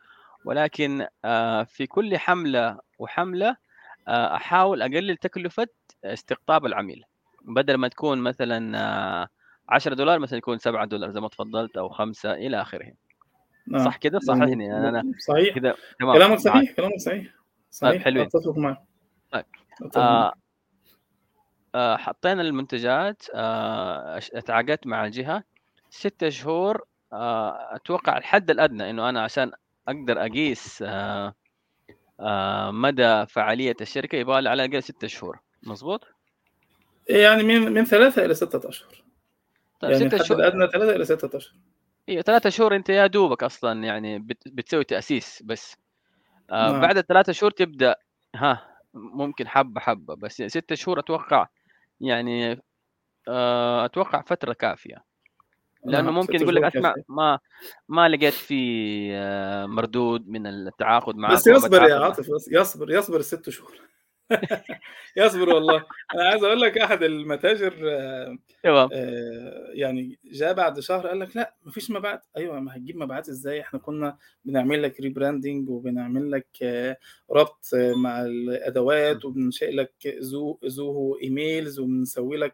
ولكن آه، في كل حملة وحملة آه، أحاول أقلل تكلفة استقطاب العميل. بدل ما تكون مثلا آه، 10 دولار مثلا يكون 7 دولار زي ما تفضلت أو 5 إلى آخره. نعم صح كده؟ مظبوط صححني أنا مظبوط. صحيح. كده تمام. كلامك معك صحيح كلامك صحيح. صحيح. حلوين. أتفق معك. طيب. آه معك. آه حطينا المنتجات. آه اتعاقدت مع الجهة. ستة شهور. آه أتوقع الحد الأدنى إنه أنا عشان أقدر أقيس آه آه مدى فعالية الشركة يبغى لي على الأقل ستة شهور. مظبوط؟ يعني من من ثلاثة إلى ستة أشهر. طيب يعني ستة الحد شهور. الأدنى ثلاثة إلى ستة أشهر. أيوه ثلاثة شهور أنت يا دوبك أصلا يعني بت... بتسوي تأسيس بس. آه نعم. بعد الثلاثة شهور تبدأ ها ممكن حبة حبة بس ستة شهور أتوقع يعني آه أتوقع فترة كافية. لأنه نعم ممكن يقول لك اسمع ما ما لقيت في آه، مردود من التعاقد معك بس يصبر يا عاطف بس يصبر يصبر الست شهور. [LAUGHS] يصبر والله. أنا عايز أقول لك أحد المتاجر تمام آه، يعني جاء بعد شهر قال لك لا مفيش مبيعات. أيوه ما هتجيب مبيعات إزاي؟ إحنا كنا بنعمل لك rebranding وبنعمل لك آه، ربط آه، مع الأدوات وبننشئ لك زو زوهو emails وبنسوي لك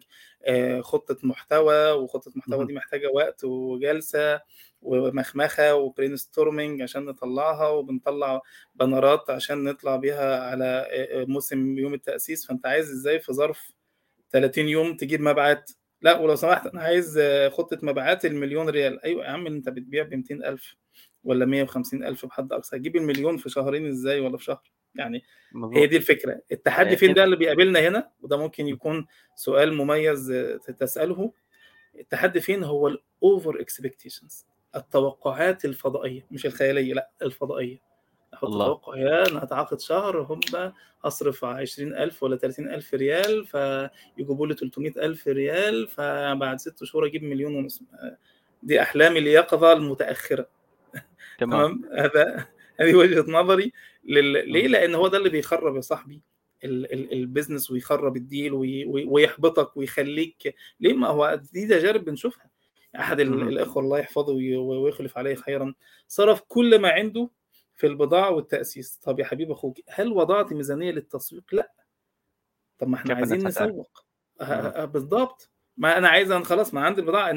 خطة محتوى وخطة محتوى. دي محتاجة وقت وجلسة. ومخمخة و brainstorming عشان نطلعها وبنطلع بنرات عشان نطلع بيها على آه، آه، موسم يوم التأسيس. فأنت عايز إزاي في ظرف 30 يوم تجيب مبيعات؟ لا ولو سمحت أنا عايز آه، خطة مبيعات المليون ريال. أيوه يا عم أنت بتبيع ب 200000 ولا 150000 بحد أقصى. هتجيب المليون في شهرين إزاي ولا في شهر؟ يعني هي مظبوط دي الفكرة. التحدي فين ده اللي بيقابلنا هنا؟ وده ممكن يكون سؤال مميز تسأله. التحدي فين؟ هو ال over expectations التوقعات الفضائية مش الخيالية لا الفضائية. أحط الله. توقع يا أنا هتعاقد شهر هم هصرف 20000 ولا 30000 ريال فيجيبوا لي 300000 ريال فبعد ست شهور أجيب مليون ونص. دي احلام اليقظة المتأخرة. [LAUGHS] تمام. هذا هذه وجهة نظري لل... ليه. لأن هو ده اللي بيخرب يا صاحبي ال- ال- business ويخرب ال deal وي- وي- ويحبطك ويخليك ليه؟ ما هو دي تجارب بنشوفها. أحد. الإخوة الله يحفظه وي- ويخلف عليه خيرا. صرف كل ما عنده في البضاعة والتأسيس. طب يا حبيب أخوك هل وضعت ميزانية للتسويق؟ لا. طب ما إحنا عايزين نسوق. ه- مم. ه- بالضبط. ما أنا عايز أنا خلاص ما عندي البضاعة.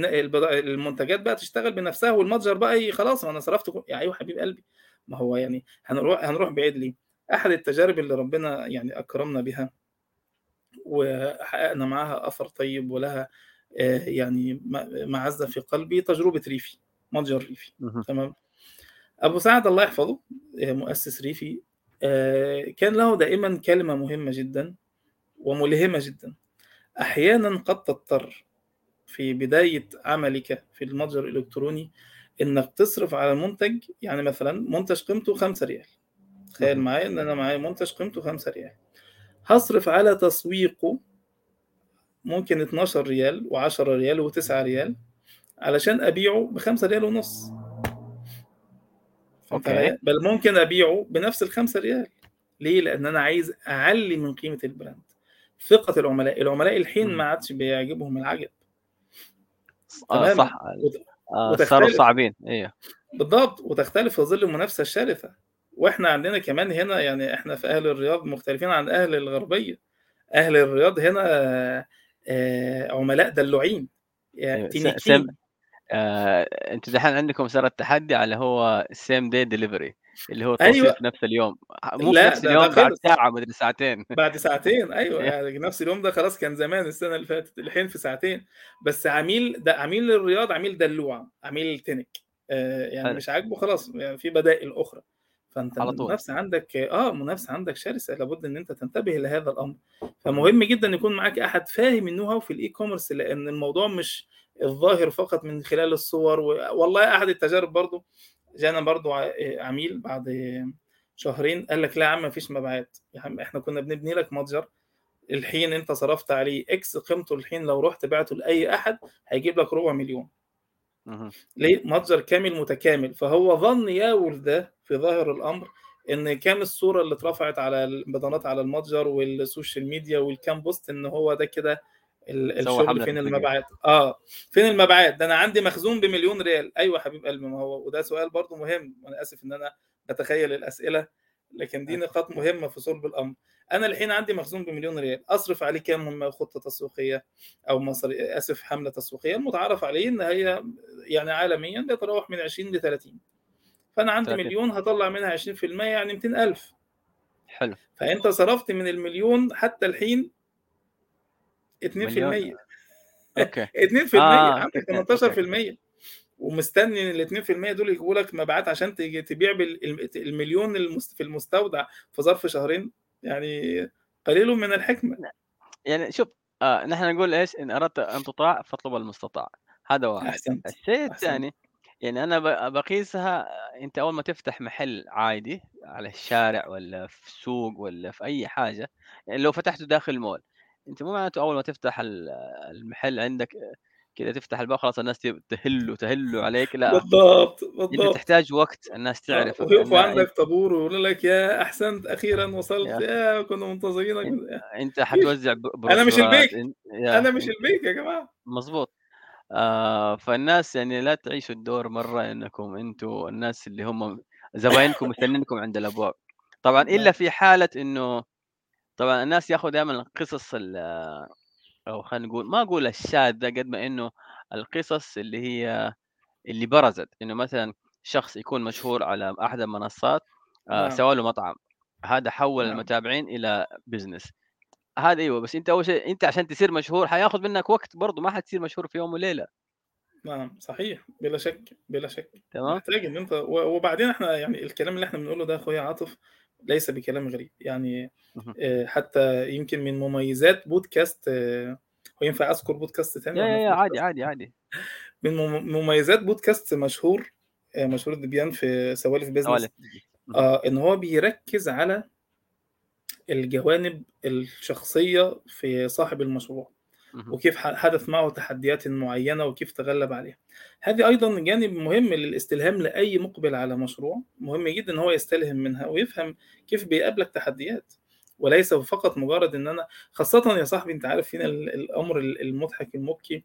المنتجات بقى تشتغل بنفسها والمتجر بقى خلاص أنا صرفت كل... يا أيوه حبيب قلبي. ما هو يعني هنروح هنروح بعيد ليه؟ أحد التجارب اللي ربنا يعني أكرمنا بها وحققنا معاها أثر طيب ولها يعني م- معزه في قلبي تجربة ريفي متجر ريفي. تمام أبو سعد الله يحفظه آه، مؤسس ريفي آه، كان له دائما كلمة مهمة جدا وملهمة جدا أحيانا قد تضطر في بداية عملك في المتجر الإلكتروني إنك تصرف على منتج يعني مثلا منتج قيمته 5 ريال تخيل. معايا إن أنا معايا منتج قيمته 5 ريال هصرف على تسويقه ممكن 12 ريال و10 ريال و9 ريال علشان أبيعه ب 5 ريال ونص. أوكي؟ بل ممكن أبيعه بنفس ال 5 ريال. ليه؟ لأن أنا عايز أعلي من قيمة ال brand. ثقة العملاء. العملاء الحين. ما عادش بيعجبهم العجب. آه صح. آه صاروا صعبين. أيوه بالضبط. وتختلف في ظل المنافسة الشرسة. وإحنا عندنا كمان هنا يعني إحنا في أهل الرياض مختلفين عن أهل الغربية. أهل الرياض هنا عملاء دلوعين. يعني س- سم آه، أنتوا دحين عندكم صار التحدي على هو same day delivery اللي هو توصيل في نفس اليوم. مو في لا نفس ده ده اليوم بعد ساعة مدري ساعتين. بعد ساعتين أيوه إيه. يعني نفس اليوم ده خلاص كان زمان السنة اللي فاتت الحين في ساعتين. بس عميل ده عميل الرياض عميل دلوع عميل تنك آه، يعني حلو مش عاجبه خلاص يعني في بدائل أخرى. فأنت على طول. المنافسة عندك آه المنافسه عندك شرسة لابد إن أنت تنتبه لهذا الأمر. فمهم جدا يكون معاك أحد فاهم ال know في ال e-commerce لأن الموضوع مش الظاهر فقط من خلال الصور و... والله أحد التجارب برضو جانا برضو عميل بعد شهرين قال لك لا يا عم ما فيش مبيعات. يا عم إحنا كنا بنبني لك متجر الحين أنت صرفت عليه X قيمته الحين لو رحت بعته لأي أحد هيجيب لك ربع مليون. ليه متجر كامل متكامل. فهو ظن ياول ده في ظاهر الأمر إن كام الصورة اللي اترفعت على البيانات على المتجر وال social media والكام post إن هو ده كده الشغل فين. المبيعات آه فين المبيعات ده أنا عندي مخزون بمليون ريال. أيوه حبيب قلبي ما هو وده سؤال برضو مهم. وأنا آسف إن أنا بتخيل الأسئلة لكن دي نقاط مهمة في صلب الأمر. أنا الحين عندي مخزون بمليون ريال أصرف عليه كام من خطة تسويقية أو مصري أسف حملة تسويقية المتعارف عليه إن هي يعني عالميا بيتراوح من 20 ل 30 فأنا عندي 30. مليون هطلع منها 20% يعني 200000 حلو. فأنت صرفت من المليون حتى الحين 2% مليون. أوكي. [LAUGHS] 2% آه، عندك أوكي، 18% ومستني إن ال 2% دول يجيبوا لك مبيعات عشان تبيع بالمليون المست- في المستودع في ظرف شهرين. يعني قليل من الحكمة. يعني شوف آه نحن نقول إيش؟ إن أردت أن تطاع فاطلب المستطاع. هذا واحد. أحسنت. الشيء الثاني يعني أنا بقيسها أنت أول ما تفتح محل عادي على الشارع ولا في سوق ولا في أي حاجة يعني لو فتحته داخل المول أنت مو معناته أول ما تفتح ال- المحل عندك كذا تفتح الباب خلاص الناس تهلوا تهلوا عليك لا. بالضبط انت بالضبط. تحتاج وقت الناس آه، تعرفك ويقفوا عندك طابور ويقولوا لك يا أحسنت أخيرا وصلت يا- يا كنا منتظرينك. أنت حتوزع أنا مش البيك. يا- أنا مش البيك يا جماعة. مظبوط آه فالناس يعني لا تعيشوا الدور مرة إنكم أنتم الناس اللي هم زباينكم مستنينكم عند الأبواب. طبعا إلا نعم. في حالة إنه طبعا الناس ياخذوا دائما القصص ال- أو خلينا نقول ما أقول الشاذه قد ما إنه القصص اللي هي اللي برزت. إنه مثلا شخص يكون مشهور على أحد المنصات آه نعم. سوى له مطعم. هذا حول نعم. المتابعين إلى بزنس هذا أيوه بس أنت أول شيء أنت عشان تصير مشهور حياخذ منك وقت برضه ما حتصير مشهور في يوم وليلة. نعم صحيح بلا شك بلا شك. تمام؟ محتاج إن أنت وبعدين إحنا يعني الكلام اللي إحنا بنقوله ده يا أخويا عاطف ليس بكلام غريب يعني. آه، حتى يمكن من مميزات بودكاست آه، وينفع أذكر بودكاست تاني يا يا عادي؟ عادي عادي من مم- مميزات بودكاست مشهور آه، مشهور الدبيان في سوالف بيزنس. آه إن هو بيركز على الجوانب الشخصية في صاحب المشروع. وكيف حدث معه تحديات معينة وكيف تغلب عليها. هذه أيضا جانب مهم للاستلهام لأي مقبل على مشروع. مهم جدا أن هو يستلهم منها ويفهم كيف بيقابلك تحديات. وليس فقط مجرد إن أنا خاصة يا صاحبي أنت عارف هنا ال- الأمر ال- المضحك المبكي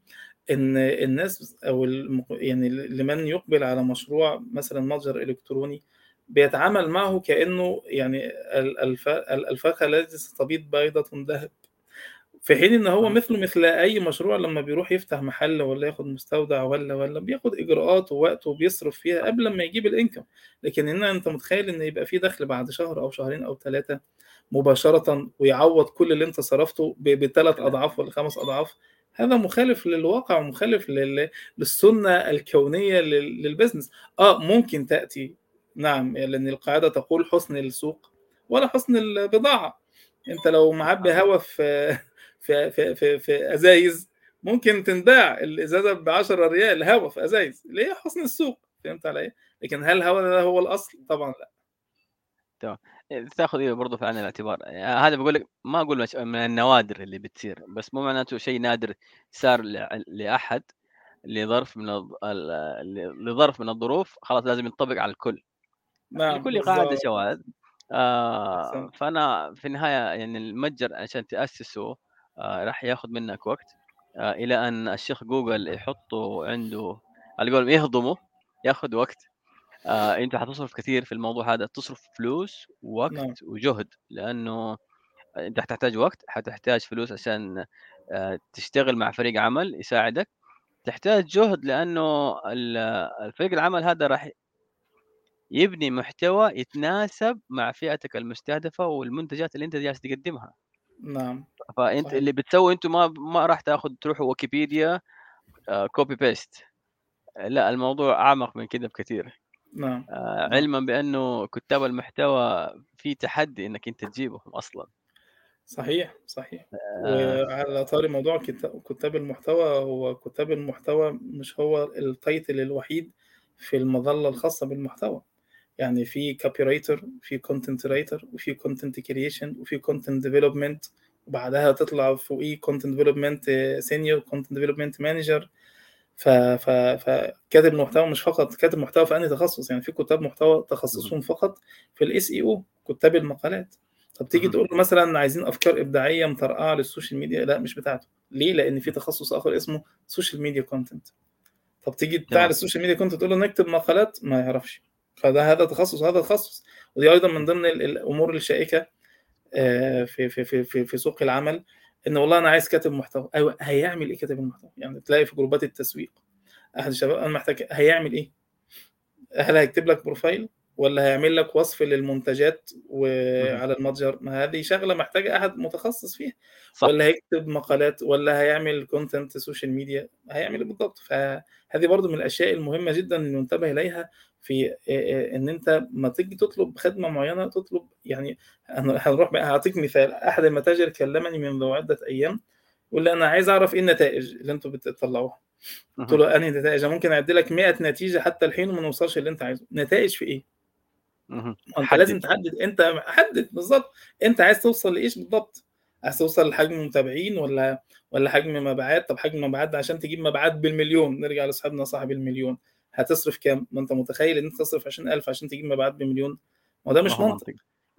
إن الناس أو يعني لمن يقبل على مشروع مثلا متجر إلكتروني بيتعامل معه كأنه يعني ال- الف- ال- الفاكهه التي ستبيض بيضة ذهب. في حين إن هو. مثله مثل أي مشروع لما بيروح يفتح محل ولا ياخد مستودع ولا ولا بياخد إجراءات ووقت وبيصرف فيها قبل ما يجيب الإنكم. لكن هنا أنت متخيل إن يبقى في دخل بعد شهر أو شهرين أو ثلاثة مباشرة ويعوض كل اللي أنت صرفته بثلاث. أضعاف ولا خمس أضعاف هذا مخالف للواقع ومخالف لل- للسنة الكونية لل- للبزنس آه ممكن تأتي. نعم لأن القاعدة تقول حسن السوق ولا حسن البضاعة. أنت لو معبي هوا في في في في, في أزايز ممكن تنباع الإزازة ب 10 ريال هوا في أزايز. اللي هي حسن السوق فهمت علي؟ لكن هل الهوا ده هو الأصل؟ طبعا لا. تاخذ إيه برضه في عين الاعتبار؟ يعني هذا بقول لك ما أقول من النوادر اللي بتصير بس مو معناته شيء نادر صار لأحد لظرف من لظرف من الظروف خلاص لازم ينطبق على الكل. نعم لكل قاعدة شواذ. آه فأنا في النهاية يعني المتجر عشان تأسسه راح ياخذ منك وقت آه إلى أن الشيخ جوجل يحطه عنده على قولهم يهضمه ياخذ وقت. آه أنت حتصرف كثير في الموضوع هذا تصرف فلوس نعم. ووقت وجهد لأنه أنت حتحتاج وقت حتحتاج فلوس عشان آه تشتغل مع فريق عمل يساعدك. تحتاج جهد لأنه ال- الفريق العمل هذا راح يبني محتوى يتناسب مع فئتك المستهدفة والمنتجات اللي أنت جالس تقدمها. نعم. فأنت صحيح. اللي بتسوي أنتم ما ما راح تاخذ تروحوا ويكيبيديا copy paste لا الموضوع أعمق من كده بكثير نعم. آه، نعم. علما بأنه كتاب المحتوى في تحدي إنك أنت تجيبهم أصلا. صحيح صحيح. آه، وعلى طاري موضوع كتا- كتاب المحتوى هو كتاب المحتوى مش هو ال title الوحيد في المظلة الخاصة بالمحتوى. يعني في copywriter في content writer وفي content creation وفي content development وبعدها تطلع فوقيه content development senior content development manager ف ف فكاتب محتوى مش فقط كاتب محتوى في أنهي تخصص؟ يعني في كتاب محتوى تخصصهم فقط في ال SEO كتاب المقالات. طب تيجي. تقول له مثلا عايزين أفكار إبداعية مطرقعه لل social media؟ لا مش بتاعته. ليه؟ لأن في تخصص آخر اسمه social media content طب تيجي بتاع تمام ال social media content تقول له نكتب مقالات؟ ما يعرفش. فده هذا تخصص وهذا تخصص. ودي أيضا من ضمن ال- الأمور الشائكة في في في في في سوق العمل إن والله أنا عايز كاتب محتوى. أيوه هيعمل إيه كاتب المحتوى؟ يعني تلاقي في جروبات التسويق. أحد الشباب أنا محتاج هيعمل إيه؟ هل هيكتب لك profile ولا هيعمل لك وصف للمنتجات. وعلى المتجر؟ ما هذه شغلة محتاجة أحد متخصص فيها. صح. ولا هيكتب مقالات ولا هيعمل content social media هيعمل إيه بالضبط؟ فهذه برضو من الأشياء المهمة جدا ان ننتبه إليها في آه، آه، إن أنت ما تيجي تطلب خدمة معينة تطلب يعني هن- [LAUGHS] هنروح بقى هعطيك مثال. أحد المتاجر كلمني منذ عدة أيام يقول لي أنا عايز أعرف إيه النتائج اللي أنتوا بتطلعوها. قلت. له أنهي نتائج؟ ممكن اعد لك 100 نتيجة حتى الحين وما نوصلش اللي أنت عايزه. نتائج في إيه؟ أنت لازم حدد تحدد. أنت حدد بالظبط. أنت عايز توصل لإيش بالضبط؟ عايز توصل لحجم متابعين ولا ولا حجم مبيعات؟ طب حجم مبيعات عشان تجيب مبيعات بالمليون. نرجع لأصحابنا صاحب المليون. هتصرف كام؟ ما انت متخيل ان انت تصرف 20000 عشان تجيب مبيعات بمليون. ما ده مش منطق.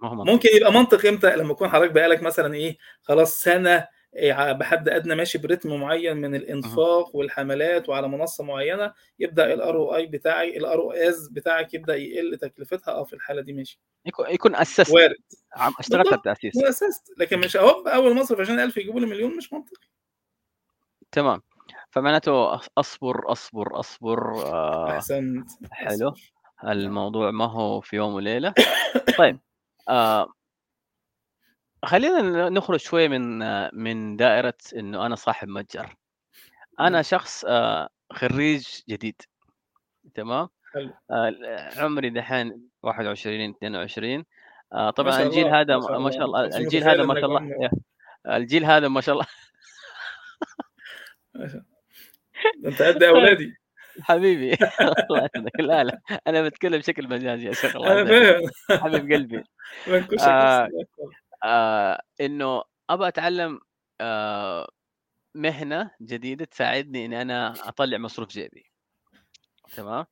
منطق. ممكن يبقى منطق إمتى؟ لما يكون حضرتك بقالك مثلا إيه خلاص سنة إيه بحد أدنى ماشي برتم معين من. الإنفاق والحملات وعلى منصة معينة يبدأ ال ROI بتاعي ال ROAS بتاعك يبدأ يقل تكلفتها. آه في الحالة دي ماشي. يكون يكون أسست. وارد. اشتغلت التاسيس واسست لكن مش أهو أول ما أصرف 20000 يجيبوا لي مليون مش منطقي تمام. فمعناته أصبر أصبر أصبر آه أحسنت حلو. نعم. الموضوع ما هو في يوم وليلة. [COUGHS] طيب آه خلينا نخرج شوية من من دائرة إنه أنا صاحب متجر. أنا نعم. شخص آه خريج جديد. تمام؟ آه عمري دحين 21 22 آه طبعا شاء الجيل هذا ما شاء الله. الجيل هذا ما شاء الله الجيل هذا ما شاء الله. [LAUGHS] انت قد أولادي؟ حبيبي. [LAUGHS] الله يسعدك لا لا. أنا بتكلم بشكل مجازي يا شيخ الله أنا فاهم. حبيب قلبي. [LAUGHS] آه. آه إنه ابى أتعلم آه مهنة جديدة تساعدني إني أنا أطلع مصروف جيبي. تمام؟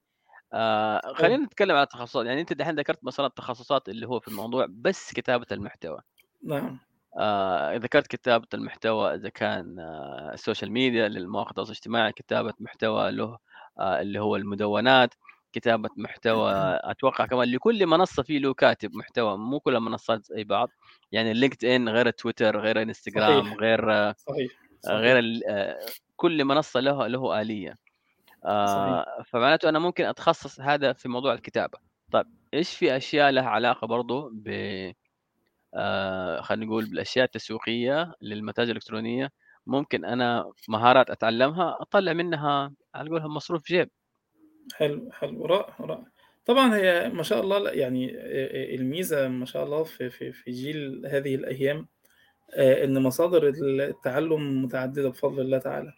آه خلينا نتكلم عن التخصصات. يعني أنت دحين ذكرت مثلا التخصصات اللي هو في الموضوع بس كتابة المحتوى. نعم. آه ذكرت كتابة المحتوى إذا كان آه ال social media للمواقع التواصل الاجتماعي كتابة محتوى له آه اللي هو المدونات كتابة محتوى أتوقع كمان لكل منصة في له كاتب محتوى مو كل المنصات زي بعض. يعني LinkedIn غير تويتر غير انستغرام صحيح غير آه، صحيح غير صحيح. ال- آه، كل منصة له له آلية. صحيح. آه، فمعناته أنا ممكن أتخصص هذا في موضوع الكتابة. طيب إيش في أشياء لها علاقة برضو ب خلينا نقول بالأشياء التسويقية للمتاجر الإلكترونية ممكن أنا مهارات أتعلمها أطلع منها على قولها مصروف جيب. حلو حلو رائع رائع. طبعا هي ما شاء الله يعني الميزة ما شاء الله في في في جيل هذه الأيام آه، إن مصادر التعلم متعددة بفضل الله تعالى.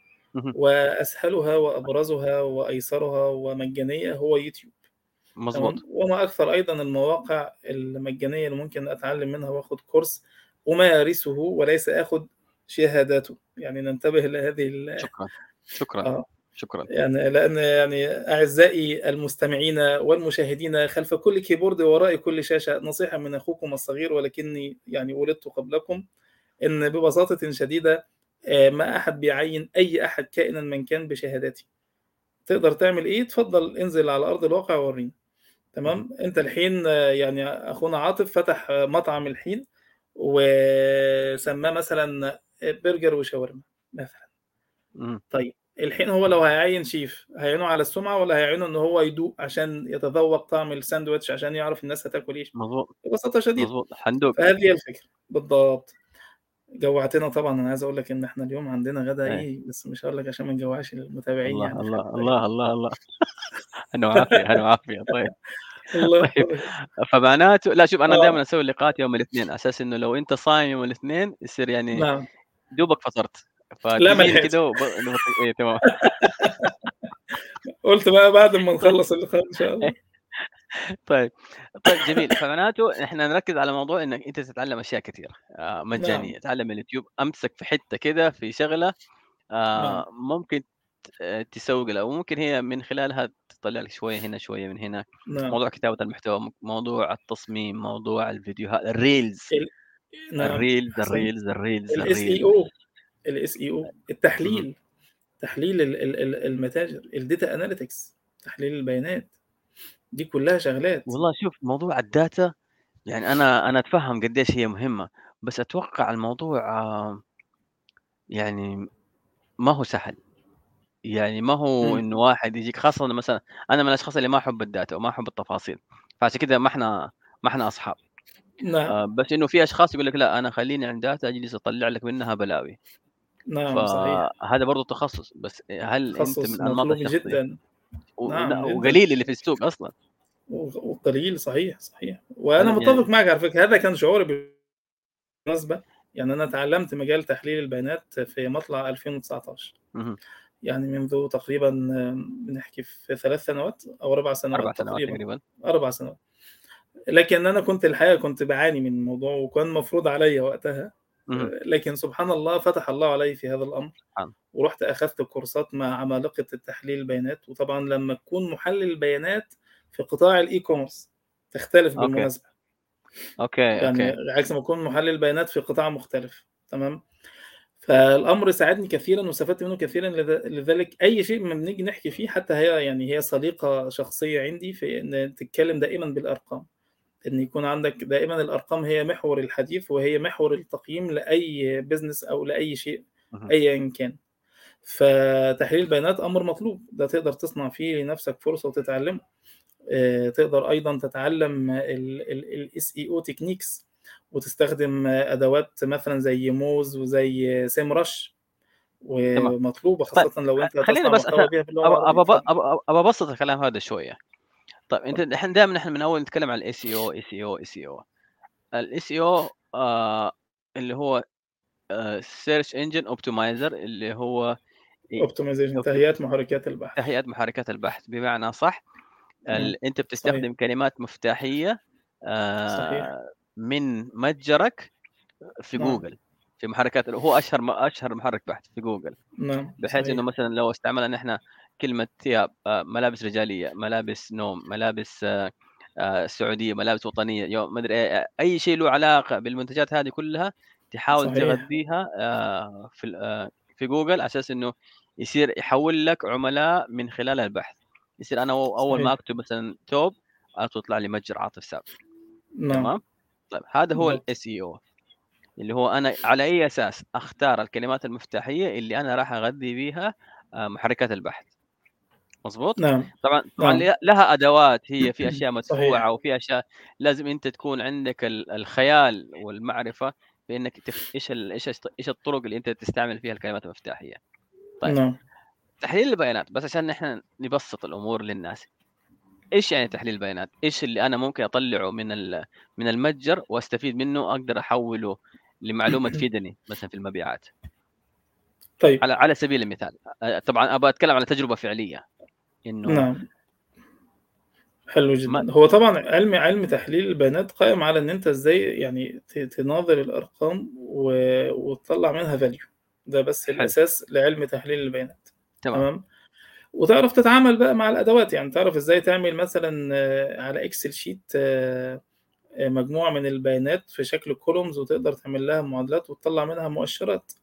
وأسهلها وأبرزها وأيسرها ومجانية هو يوتيوب. مظبوط. وما أكثر أيضا المواقع المجانية اللي ممكن أتعلم منها وآخد كورس امارسه وليس آخد شهاداته. يعني ننتبه لهذه ال- شكرا. شكرا. آه. شكرا. يعني لأن يعني أعزائي المستمعين والمشاهدين خلف كل كيبورد وراء كل شاشة نصيحة من أخوكم الصغير ولكني يعني ولدت قبلكم إن ببساطة شديدة آه، ما أحد بيعين أي أحد كائنا من كان بشهاداتي. تقدر تعمل إيه؟ تفضل انزل على أرض الواقع ووريني. تمام؟ انت الحين يعني اخونا عاطف فتح مطعم الحين وسماه مثلا برجر وشاورما مثلا. طيب الحين هو لو هيعين شيف هيعينه على السمعة ولا هيعينه إن هو يدوق عشان يتذوق طعم الساندوتش عشان يعرف الناس هتاكل إيش مظبوط. ببساطة شديدة. مظبوط. حندوق. فهذه هي الفكرة. بالضبط. جوعتنا طبعا. أنا عايز أقول لك إن إحنا اليوم عندنا غدا إيه. إيه بس مش هقول لك عشان ما نجوعش المتابعين الله يعني. الله بالك الله الله الله. [LAUGHS] أنا وعافيه أنا وعافيه طيب. الله [LAUGHS] [LAUGHS] طيب. فمعناته لا شوف أنا دائما آه أسوي لقاءات يوم الاثنين. على أساس إنه لو أنت صايم يوم الاثنين يصير يعني نعم. دوبك فطرت. لا ما كده وب... إيه تمام. [LAUGHS] قلت بقى بعد ما نخلص اللقاء إن شاء الله. [LAUGHS] طيب، طيب جميل، فمعناته إحنا نركّز على موضوع إنك أنت تتعلّم أشياء كثيرة. آآ مجانية، نعم. تتعلّم من اليوتيوب، أمسك في حتّة كده في شغلة. نعم. آآ ممكن تسوّق لها وممكن هي من خلالها تطلّع لك شوية هنا، شوية من هنا، نعم. موضوع كتابة المحتوى، موضوع التصميم، موضوع الفيديوها الreels ال نعم، الreels، أحسنت. الreels، الreels، الreels الSEO الSEO اهم. التحليل، تحليل ال ال ال المتاجر، الdata analytics تحليل البيانات، دي كلّها شغلات. والله شوف موضوع الdata يعني أنا أنا أتفهّم قديش هي مهمة، بس أتوقع الموضوع آه، يعني ما هو سهل، يعني ما هو. إنه واحد يجيك خاصةً مثلًا أنا من الأشخاص اللي ما أحب الdata وما أحب التفاصيل، فعشان كده ما إحنا ما إحنا أصحاب، نعم، آآ بس إنه في أشخاص يقول لك لأ أنا خلّيني عند data أجلس أطلّع لك منها بلاوي، نعم صحيح. فهذا برضه تخصُّص، بس هل تخصُّص من أنماط مطلوب الشخصية جدًا. و نعم. وقليل اللي في السوق أصلًا، وق وقليل صحيح، صحيح. وأنا أنا يعني متّفق معاك على فكرة، هذا كان شعوري بالمناسبة، يعني أنا اتعلّمت مجال تحليل البيانات في مطلع 2019. يعني منذ تقريبًا بنحكي في 3 سنوات 4 4 سنوات سنوات تقريبًا، تقريبًا، 4 سنوات. لكن أنا كنت الحقيقة كنت باعاني من الموضوع وكان مفروض عليّا وقتها، لكن سبحان الله فتح الله عليّ في هذا سبحان ورُحت أخدت كورسات مع عمالقة التحليل البيانات، وطبعًا لمّا تكون محلل بيانات في قطاع الe-commerce تختلف okay، بالمناسبة، okay، يعني أوكي، عكس ما أكون محلل بيانات في قطاع مختلف، تمام؟ فالأمر ساعدني كثيرًا واستفدت منه كثيرًا لذ لذلك أي شيء أمّا بنيجي نحكي فيه حتى هي يعني هي صديقة شخصية عندي في إن تتكلم دائمًا بالأرقام، إن يكون عندك دائمًا الأرقام هي محور الحديث وهي محور التقييم لأي business أو لأي شيء اهم، أيًا كان. فتحليل البيانات أمر مطلوب، ده تقدر تصنع فيه لنفسك فرصة وتتعلمه. آآ تقدر أيضًا تتعلم ال ال الSEO techniques وتستخدم أدوات مثلًا زي موز وزي SEMrush تمام. ومطلوبة طيب خاصةً لو خ أنت خلّيني تصنع بس أبى أبسّط الكلام هذا شوية. طيب اتفضل. الحين دايمًا إحنا من أول نتكلم عن الSEO، SEO، SEO. الSEO آآ اللي هو آآ search engine optimizer اللي هو ي optimization opt تهيئة محركات البحث. تهيئة محركات البحث، بمعنى إمم، ال أنت صحيح، بتستخدم كلمات مفتاحية صحيح، آآ من متجرك في نعم، جوجل، في محركات هو أشهر م أشهر محرك بحث في جوجل. نعم، بحيث صحيح، مثلًا لو استعملنا إحنا كلمة ثياب، آآ ملابس رجالية، ملابس نوم، ملابس آآ سعودية، ملابس وطنية، يو ما أدري إيه، أي شيء له علاقة بالمنتجات هذه كلها تحاول صحيح، تغذيها في في جوجل على أساس إنه يصير يحوّل لك عملاء من خلال البحث، يصير أنا أو أول ما صحيح، أكتب مثلًا توب تطلع لي متجر عاطف سابق، نعم، تمام؟ طيب هذا هو بالضبط، الSEO اللي هو أنا على أي أساس أختار الكلمات المفتاحية اللي أنا راح أغذي بيها آآ محركات البحث. مضبوط؟ نعم، طبعًا طبعًا نعم، لها أدوات هي في أشياء صحيح، مدفوعة وفي أشياء لازم أنت تكون عندك ال الخيال والمعرفة في إنك تخ إيش ال إيش الط إيش الطرق اللي أنت تستعمل فيها الكلمات المفتاحية. طيب نعم. تحليل البيانات بس عشان إحنا نبسّط الأمور للناس، إيش يعني تحليل البيانات؟ إيش اللي أنا ممكن أطلّعه من من المتجر وأستفيد منه أقدر أحوّله لمعلومة [CLEARS THROAT] تفيدني مثلًا في المبيعات؟ طيب، على على سبيل المثال، طبعًا أبغى أتكلم على تجربة فعلية، إنه نعم. حلو ما جدًا. هو طبعًا علم علم تحليل البيانات قائم على إن أنت إزاي يعني تناظر الأرقام و وتطلّع منها value ده بس حلو، الأساس لعلم تحليل البيانات، تمام، تمام؟ وتعرف تتعامل بقى مع الأدوات، يعني تعرف إزاي تعمل مثلًا آه، على excel sheet آآ مجموعة من البيانات في شكل columns وتقدر تعمل لها معادلات وتطلّع منها مؤشرات،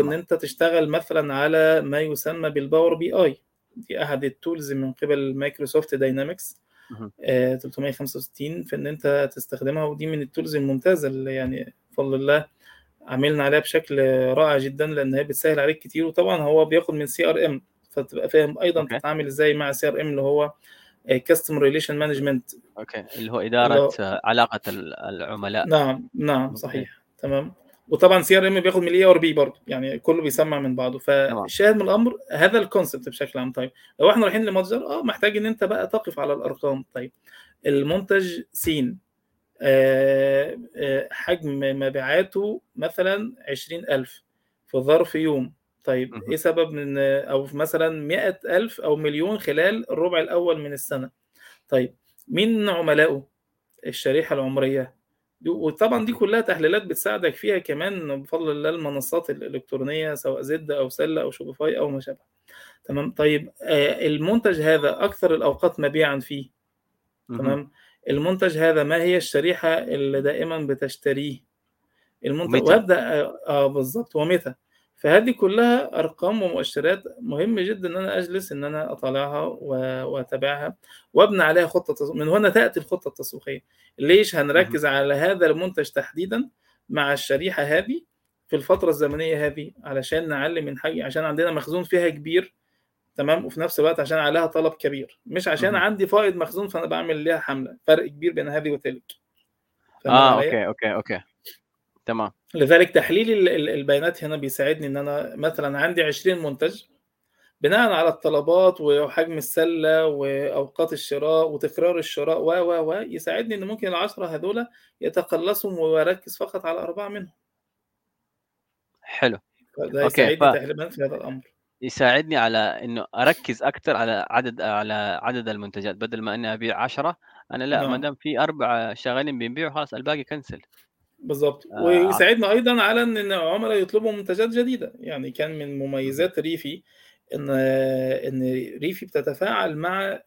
إن تمام، أنت تشتغل مثلًا على ما يسمى بالpower BI دي أحد الtools من قبل اهم. آآ 365 في إن أنت تستخدمها، ودي من الtools الممتازة اللي يعني بفضل الله عاملنا عليها بشكل رائع جدًا، لإن هي بتسهّل عليك كتير، وطبعًا هو بياخد من CRM فتبقى فاهم أيضًا okay، تتعامل إزاي مع CRM اللي هو Customer Relation Management. okay، اللي هو اللي إدارة هو آه، علاقة ال العملاء، نعم، نعم صحيح، تمام، وطبعًا CRM بياخد من الERP برضه، يعني كلّه بيسمّع من بعضه، فالشاهد من الأمر هذا الconcept بشكل عام. طيب لو إحنا رايحين لمتجر، آه محتاج إن أنت بقى تقف على الأرقام، طيب المنتج س آآ آآ حجم مبيعاته مثلًا 20.000 في ظرف يوم، طيب اهم، إيه سبب من أو مثلًا 100.000 أو مليون خلال الربع الأول من السنة، طيب مين عملائه؟ الشريحة العمرية. وطبعا دي كلها تحليلات بتساعدك فيها كمان بفضل الله المنصات الإلكترونية سواء زد أو سله أو شوبيفاي أو ما شابه. تمام؟ طيب المنتج هذا أكثر الأوقات مبيعا فيه. تمام؟ المنتج هذا ما هي الشريحة اللي دائما بتشتريه؟ المنتج وأبدأ آه بالظبط ومتى فهذه كلها أرقام ومؤشرات مهم جدا إن أنا أجلس إن أنا اطالعها وأتابعها وابني عليها خطة. من هنا تأتي الخطة التسويقية. ليش هنركز على هذا المنتج تحديدا مع الشريحة هذه في الفترة الزمنية هذه علشان نعلي من حاجة عشان عندنا مخزون فيها كبير تمام؟ وفي نفس الوقت عشان عليها طلب كبير. مش عشان عندي فائض مخزون فأنا بعمل ليها حملة. فرق كبير بين هذه وتلك. آه أوكي أوكي أوكي. تمام لذلك تحليل البيانات هنا بيساعدني إن أنا مثلا عندي 20 منتج بناء على الطلبات وحجم السلة وأوقات الشراء وتكرار الشراء و و و يساعدني إن ممكن العشرة هذول يتقلصوا وأركز فقط على أربعة منهم. حلو. ده يساعدني ف... تقريبا في هذا الأمر. يساعدني على إنه أركز أكثر على عدد على عدد المنتجات بدل ما إني أبيع 10 أنا لا ما دام في أربعة شغالين بيبيعوا خلاص الباقي كنسل. بالظبط. آه. ويساعدنا أيضا على إن العملاء يطلبوا منتجات جديدة. يعني كان من مميزات ريفي إن إن ريفي بتتفاعل مع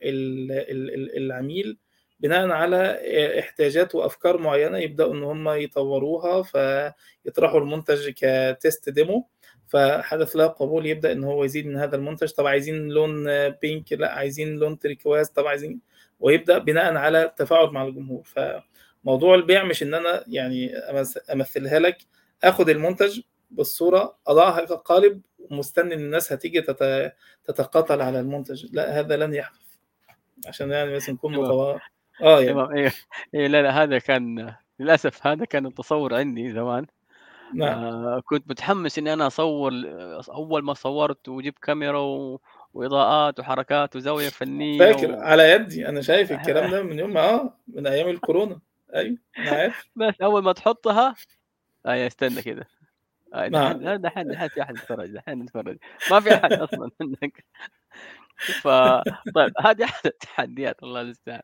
العميل بناء على إحتياجات وأفكار معينة يبدأوا إن هم يطوروها فيطرحوا المنتج ك test demo فحدث له قبول يبدأ إن هو يزيد من هذا المنتج. طب عايزين لون pink لا عايزين لون turquoise طب عايزين ويبدأ بناء على التفاعل مع الجمهور. ف موضوع البيع مش إن أنا يعني أمثلها لك آخد المنتج بالصورة أضعها كقالب ومستني إن الناس هتيجي تتقاتل على المنتج. لا هذا لن يحدث. عشان يعني بس نكون متوا آه يعني. إيه إيه لا لا هذا كان للأسف هذا كان التصور عندي زمان. نعم. آه كنت متحمس إني أنا أصور أول ما صورت وجيب كاميرا و... وإضاءات وحركات وزاوية فنية فاكر و... على يدي. أنا شايف الكلام [LAUGHS] ده من يوم آه من أيام الكورونا. أيوه عارف بس أول ما تحطها اي استنى كده. نعم دحين دحين في أحد يتفرج دحين يتفرج ما في أحد أصلا [LAUGHS] منك ف طيب هذه أحد التحديات الله المستعان.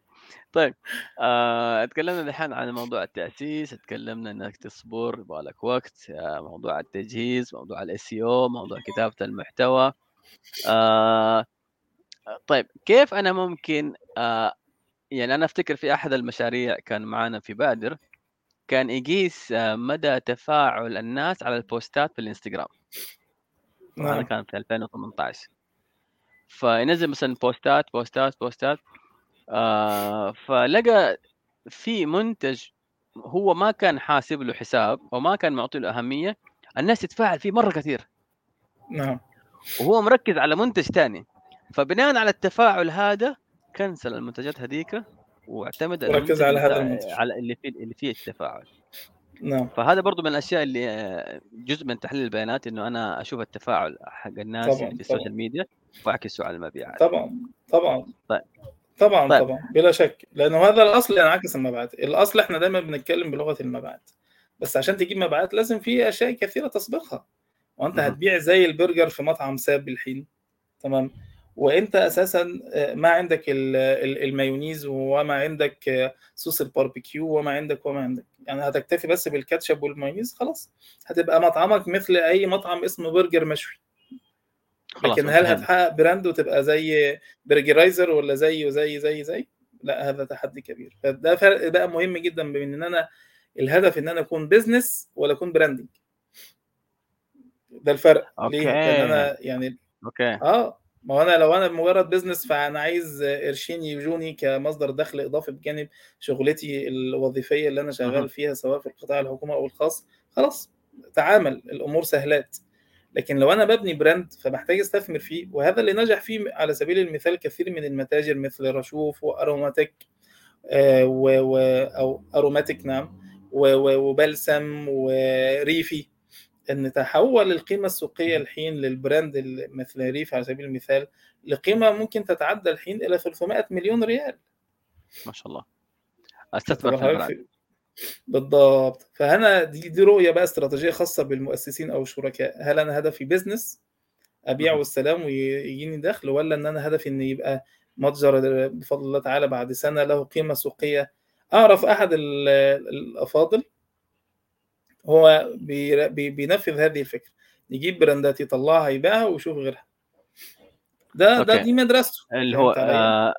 طيب آه، تكلمنا دحين عن موضوع التأسيس تكلمنا إنك تصبر يبغى لك وقت آه، موضوع التجهيز موضوع الاس أو موضوع كتابة المحتوى. آه، طيب كيف أنا ممكن آه، يعني أنا أفتكر في أحد المشاريع كان معنا في بادر كان يقيس آه، مدى تفاعل الناس على البوستات في الإنستغرام. هذا نعم. كان في 2018 فينزل مثلا بوستات بوستات بوستات آه فلقى في منتج هو ما كان حاسب له حساب وما كان معطي له أهمية الناس تتفاعل فيه مرة كثير. نعم. وهو مركز على منتج ثاني فبناء على التفاعل هذا cancel المنتجات هذيك واعتمد وركز على هذا المنتج. على اللي فيه اللي فيه التفاعل. نعم. فهذا برضو من الأشياء اللي جزء من تحليل البيانات إنه أنا أشوف التفاعل حق الناس طبعا في ال social media وأعكسه على المبيعات. طبعا طبعا. طيب. طبعا طيب. طبعا. بلا شك. لأنه هذا الأصل ينعكس المبيعات. الأصل إحنا دايما بنتكلم بلغة المبيعات. بس عشان تجيب مبيعات لازم في أشياء كثيرة تسبقها. وأنت. هتبيع زي البرجر في مطعم ساب بالحين تمام؟ وانت أساسا ما عندك ال- ال- المايونيز وما عندك صوص الباربيكيو وما عندك وما عندك. يعني هتكتفي بس بالكاتشب والمايونيز خلاص. هتبقى مطعمك مثل أي مطعم اسمه برجر مشوي. لكن هل هتحقق brand وتبقى زي برجرايزر ولا زي وزي زي زي؟ لا هذا تحدي كبير. فده فرق بقى مهم جدا بين إن أنا الهدف إن أنا أكون business ولا أكون branding ده الفرق. ليه؟ لأن okay أنا يعني okay. آه. ما هو أنا لو أنا مجرد business فأنا عايز قرشين يجوني كمصدر دخل إضافي بجانب شغلتي الوظيفية اللي أنا شغال. فيها سواء في القطاع الحكومي أو الخاص خلاص تعامل الأمور سهلات لكن لو أنا ببني brand فبحتاج أستثمر فيه وهذا اللي نجح فيه على سبيل المثال كثير من المتاجر مثل رشوف واروماتيك آه، و و أو اروماتيك نعم وبلسم وريفي إن تحول القيمة السوقية الحين لل brand مثل ريف على سبيل المثال لقيمه ممكن تتعدى الحين إلى 300 مليون ريال. ما شاء الله. استثمر في ال brand بالضبط. فهنا دي دي رؤية بقى استراتيجية خاصة بالمؤسسين أو الشركاء. هل أنا هدفي business ابيع. والسلام ويجيني دخل ولا إن أنا هدفي إن يبقى متجر بفضل الله تعالى بعد سنة له قيمة سوقية؟ أعرف أحد ال- الأفاضل؟ هو بي- بي- بينفذ هذه الفكرة يجيب brandات يطلعها يبيعها ويشوف غيرها ده ده okay. دي مدرسته اللي هو فهمت علي؟ آه،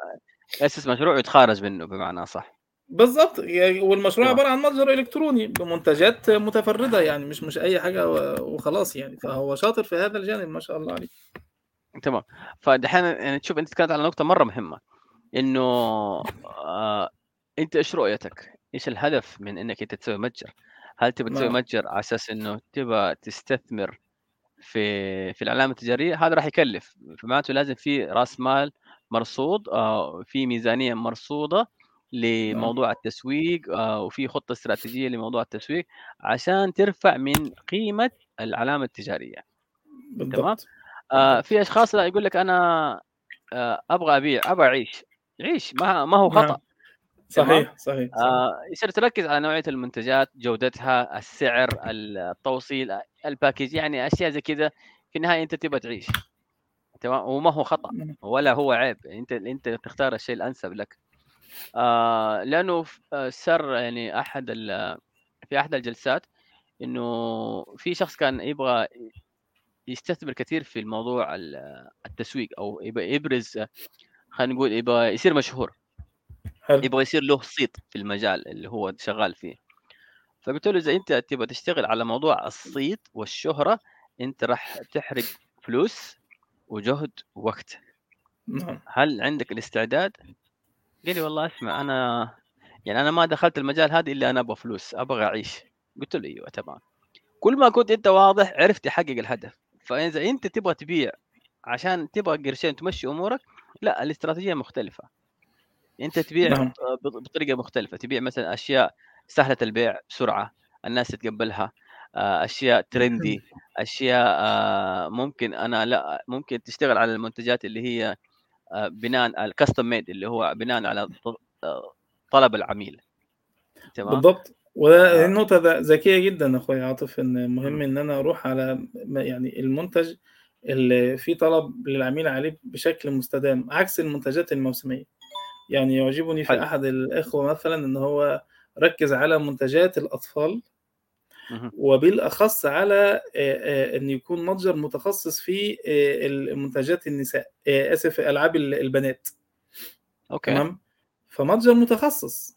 أسس مشروع ويتخارج منه بمعنى صح بالظبط يعني والمشروع. عبارة عن متجر إلكتروني بمنتجات متفردة يعني مش مش أي حاجة وخلاص يعني فهو شاطر في هذا الجانب ما شاء الله عليه تمام فدحين يعني تشوف أنت تكلمت على نقطة مرة مهمة إنه آه أنت إيش رؤيتك؟ إيش الهدف من إنك أنت تسوي متجر؟ هل تبغى تسوي نعم. متجر على أساس إنه تبغى تستثمر في في العلامه التجاريه هذا راح يكلف. فمعناته لازم في رأس مال مرصود آه في ميزانية مرصودة لموضوع التسويق آه وفي خطة استراتيجية لموضوع التسويق عشان ترفع من قيمة العلامه التجاريه بالضبط. آه في أشخاص لا يقول لك أنا آه أبغى أبيع أبغى أعيش. عيش ما ما هو نعم. خطأ. صحيح صحيح, صحيح. آه يصير تركز على نوعية المنتجات جودتها السعر التوصيل الباكيج يعني أشياء زي كذا. في النهاية أنت تبغى تعيش. تمام؟ وما هو خطأ نعم. ولا هو عيب. أنت أنت تختار الشيء الأنسب لك. آه لأنه صار يعني أحد في أحد الجلسات إنه في شخص كان يبغى يستثمر كثير في الموضوع ال- التسويق أو يبغى يبرز خلينا نقول يبغى يصير مشهور. حلو. يبغى يصير له صيت في المجال اللي هو شغال فيه. فقلت له إذا أنت تبغى تشتغل على موضوع الصيت والشهرة أنت راح تحرق فلوس وجهد ووقت. نعم. هل عندك الاستعداد؟ قال لي والله اسمع أنا يعني أنا ما دخلت المجال هذا إلا أنا أبغى فلوس أبغى أعيش. قلت له أيوه تمام. كل ما كنت أنت واضح عرفت تحقق الهدف. فإذا أنت تبغى تبيع عشان تبغى قرشين تمشي أمورك لا الاستراتيجية مختلفة. أنت تبيع نعم. بط- بطريقة مختلفة. تبيع مثلا أشياء سهلة البيع بسرعة الناس تتقبلها آه، أشياء ترندي أشياء آه، ممكن أنا لا ممكن تشتغل على المنتجات اللي هي آه، بناء الكاستم ميد اللي هو بناء على آه، طلب العميل. تمام؟ بالضبط. وده آه. النقطة ذكية جدا أخويا عاطف إن مهم إن أنا أروح على يعني المنتج اللي فيه طلب للعميل عليه بشكل مستدام عكس المنتجات الموسمية. يعني يعجبني في حلو. أحد الإخوة مثلا إن هو ركز على منتجات الأطفال مهم. وبالأخص على إن يكون متجر متخصص في المنتجات النساء آسف ألعاب البنات. أوكي. تمام؟ فمتجر متخصص.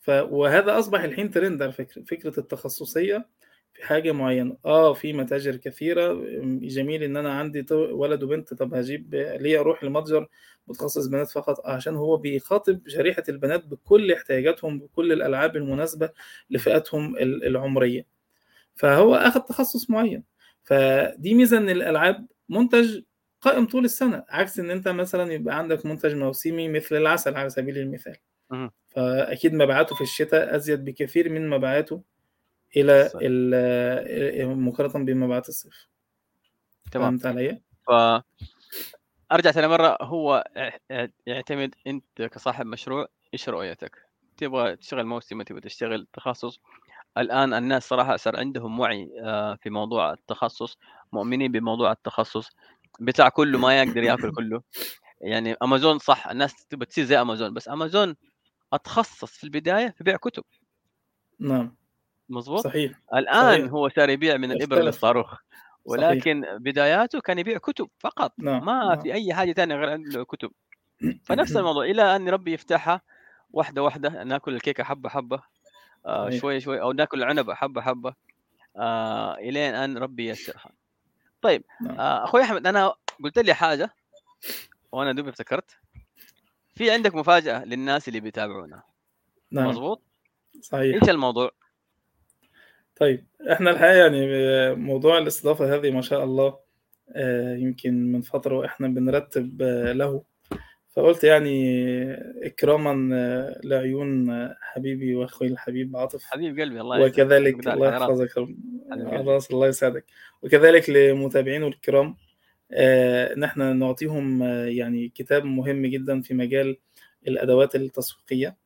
ف... وهذا أصبح الحين ترند على فكرة فكرة التخصصية. في حاجة معينة. آه في متاجر كثيرة. م- جميل إن أنا عندي ولد وبنت. طب هجيب ليه أروح لمتجر متخصص بنات فقط آه، عشان هو بيخاطب شريحة البنات بكل احتياجاتهم بكل الألعاب المناسبة لفئاتهم ال- العمرية. فهو أخذ تخصص معين. فدي ميزة إن الألعاب منتج قائم طول السنة عكس إن أنت مثلا يبقى عندك منتج موسمي مثل العسل على سبيل المثال. مهم. فأكيد مبيعاته في الشتاء أزيد بكثير من مبيعاته إلى مقارنة بمبيعات الصيف. تمام. فهمت علي؟ ف أرجع ثاني مرة. هو يعتمد أنت كصاحب مشروع إيش رؤيتك؟ تبغى تشتغل موسم تبغى تشتغل تخصص. الآن الناس صراحة صار عندهم وعي آه، في موضوع التخصص مؤمنين بموضوع التخصص. بتاع كله ما يقدر يأكل كله. يعني امازون صح الناس تبغى تصير زي امازون بس امازون أتخصص في البداية في بيع كتب. نعم. مظبوط صحيح الآن صحيح. هو صار يبيع من الإبر. للصاروخ ولكن بداياته كان يبيع كتب فقط نعم ما نعم. في أي حاجة ثانية غير عنده كتب [CLEARS THROAT] فنفس الموضوع إلى أن ربي يفتحها واحدة واحدة نأكل الكيكة حبة حبة آه صحيح. شوي شوي أو نأكل العنب حبة حبة آه الين أن ربي ييسرها طيب نعم. آه أخوي أحمد أنا قلت لي حاجة وأنا دوبي افتكرت في عندك مفاجأة للناس اللي بيتابعونا نعم مظبوط صحيح إيش الموضوع طيب إحنا الحقيقة يعني موضوع الاستضافة هذه ما شاء الله آه، يمكن من فترة وإحنا بنرتب آه، له فقلت يعني إكراما آه، لعيون آه، حبيبي وأخوي الحبيب عاطف حبيب قلبي الله يسعدك. وكذلك الله. يحفظك. خلاص الله يسعدك وكذلك لمتابعينه الكرام آه، ان إحنا نعطيهم آه، يعني كتاب مهم جدا في مجال الأدوات التسويقية آه،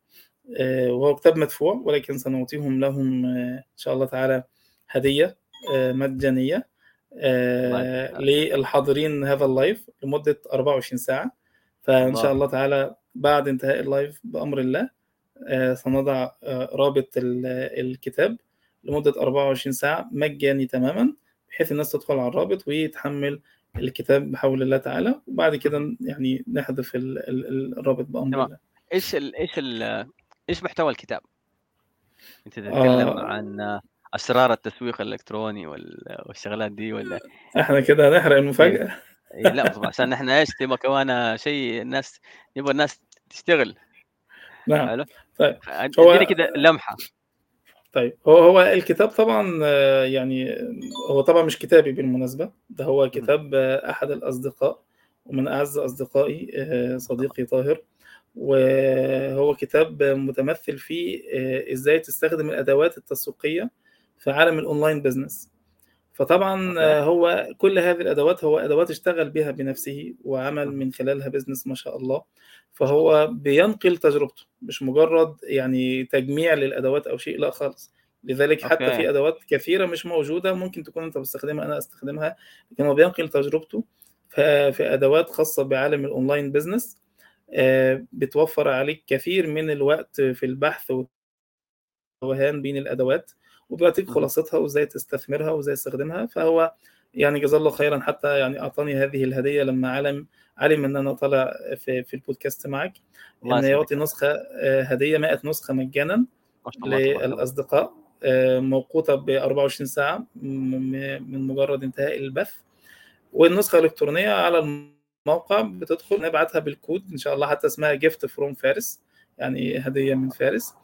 وهو كتاب مدفوع ولكن سنعطيهم لهم آه، إن شاء الله تعالى هدية آه، آه، يسعدك. للحاضرين هذا ال live لمدة 24 ساعة فإن الله. شاء الله تعالى بعد انتهاء ال live بأمر الله آه، سنضع آه، رابط ال- الكتاب لمدة 24 ساعة مجاني تماما بحيث الناس تدخل على الرابط ويتحمل الكتاب بحول الله تعالى وبعد كده يعني نحذف ال- ال- ال- الرابط بأمر تمام. الله إيش ال إيش ال إيش محتوى الكتاب؟ أنت تتكلم آه. عن أسرار التسويق الإلكتروني وال- والشغلات دي ولا؟ إحنا كده هنحرق المفاجأة. إيه. لا طبعا عشان إحنا إيش تبغى كمان شيء الناس يبغى الناس تشتغل. نعم. حلو؟ طيب هو- كده لمحة. طيب هو هو الكتاب طبعا آه، يعني هو طبعا مش كتابي بالمناسبة. ده هو كتاب آه، أحد الأصدقاء ومن أعز أصدقائي آه، صديقي طاهر. وهو كتاب متمثل في آه، إزاي تستخدم الأدوات التسويقية في عالم ال online business فطبعا. آه، هو كل هذه الأدوات هو أدوات اشتغل بها بنفسه وعمل من خلالها business ما شاء الله فهو بينقل تجربته مش مجرد يعني تجميع للأدوات أو شيء لا خالص لذلك حتى okay. في أدوات كثيرة مش موجودة ممكن تكون أنت بتستخدمها أنا أستخدمها لكن هو بينقل تجربته في أدوات خاصة بعالم ال online business بتوفر عليك كثير من الوقت في البحث والتوهان بين الأدوات وبيعطيك مهم. خلاصتها وإزاي تستثمرها وإزاي تستخدمها فهو يعني جزاه الله خيرا حتى يعني أعطاني هذه الهدية لما علم علم إن أنا طالع في في البودكاست معك إن. يعطي نسخة آه، هدية 100 نسخة مجانا. للأصدقاء آه، موقوتة ب 24 ساعة من مجرد انتهاء البث والنسخة الإلكترونية على الموقع بتدخل نبعتها بالكود إن شاء الله حتى اسمها gift from فارس يعني هدية من فارس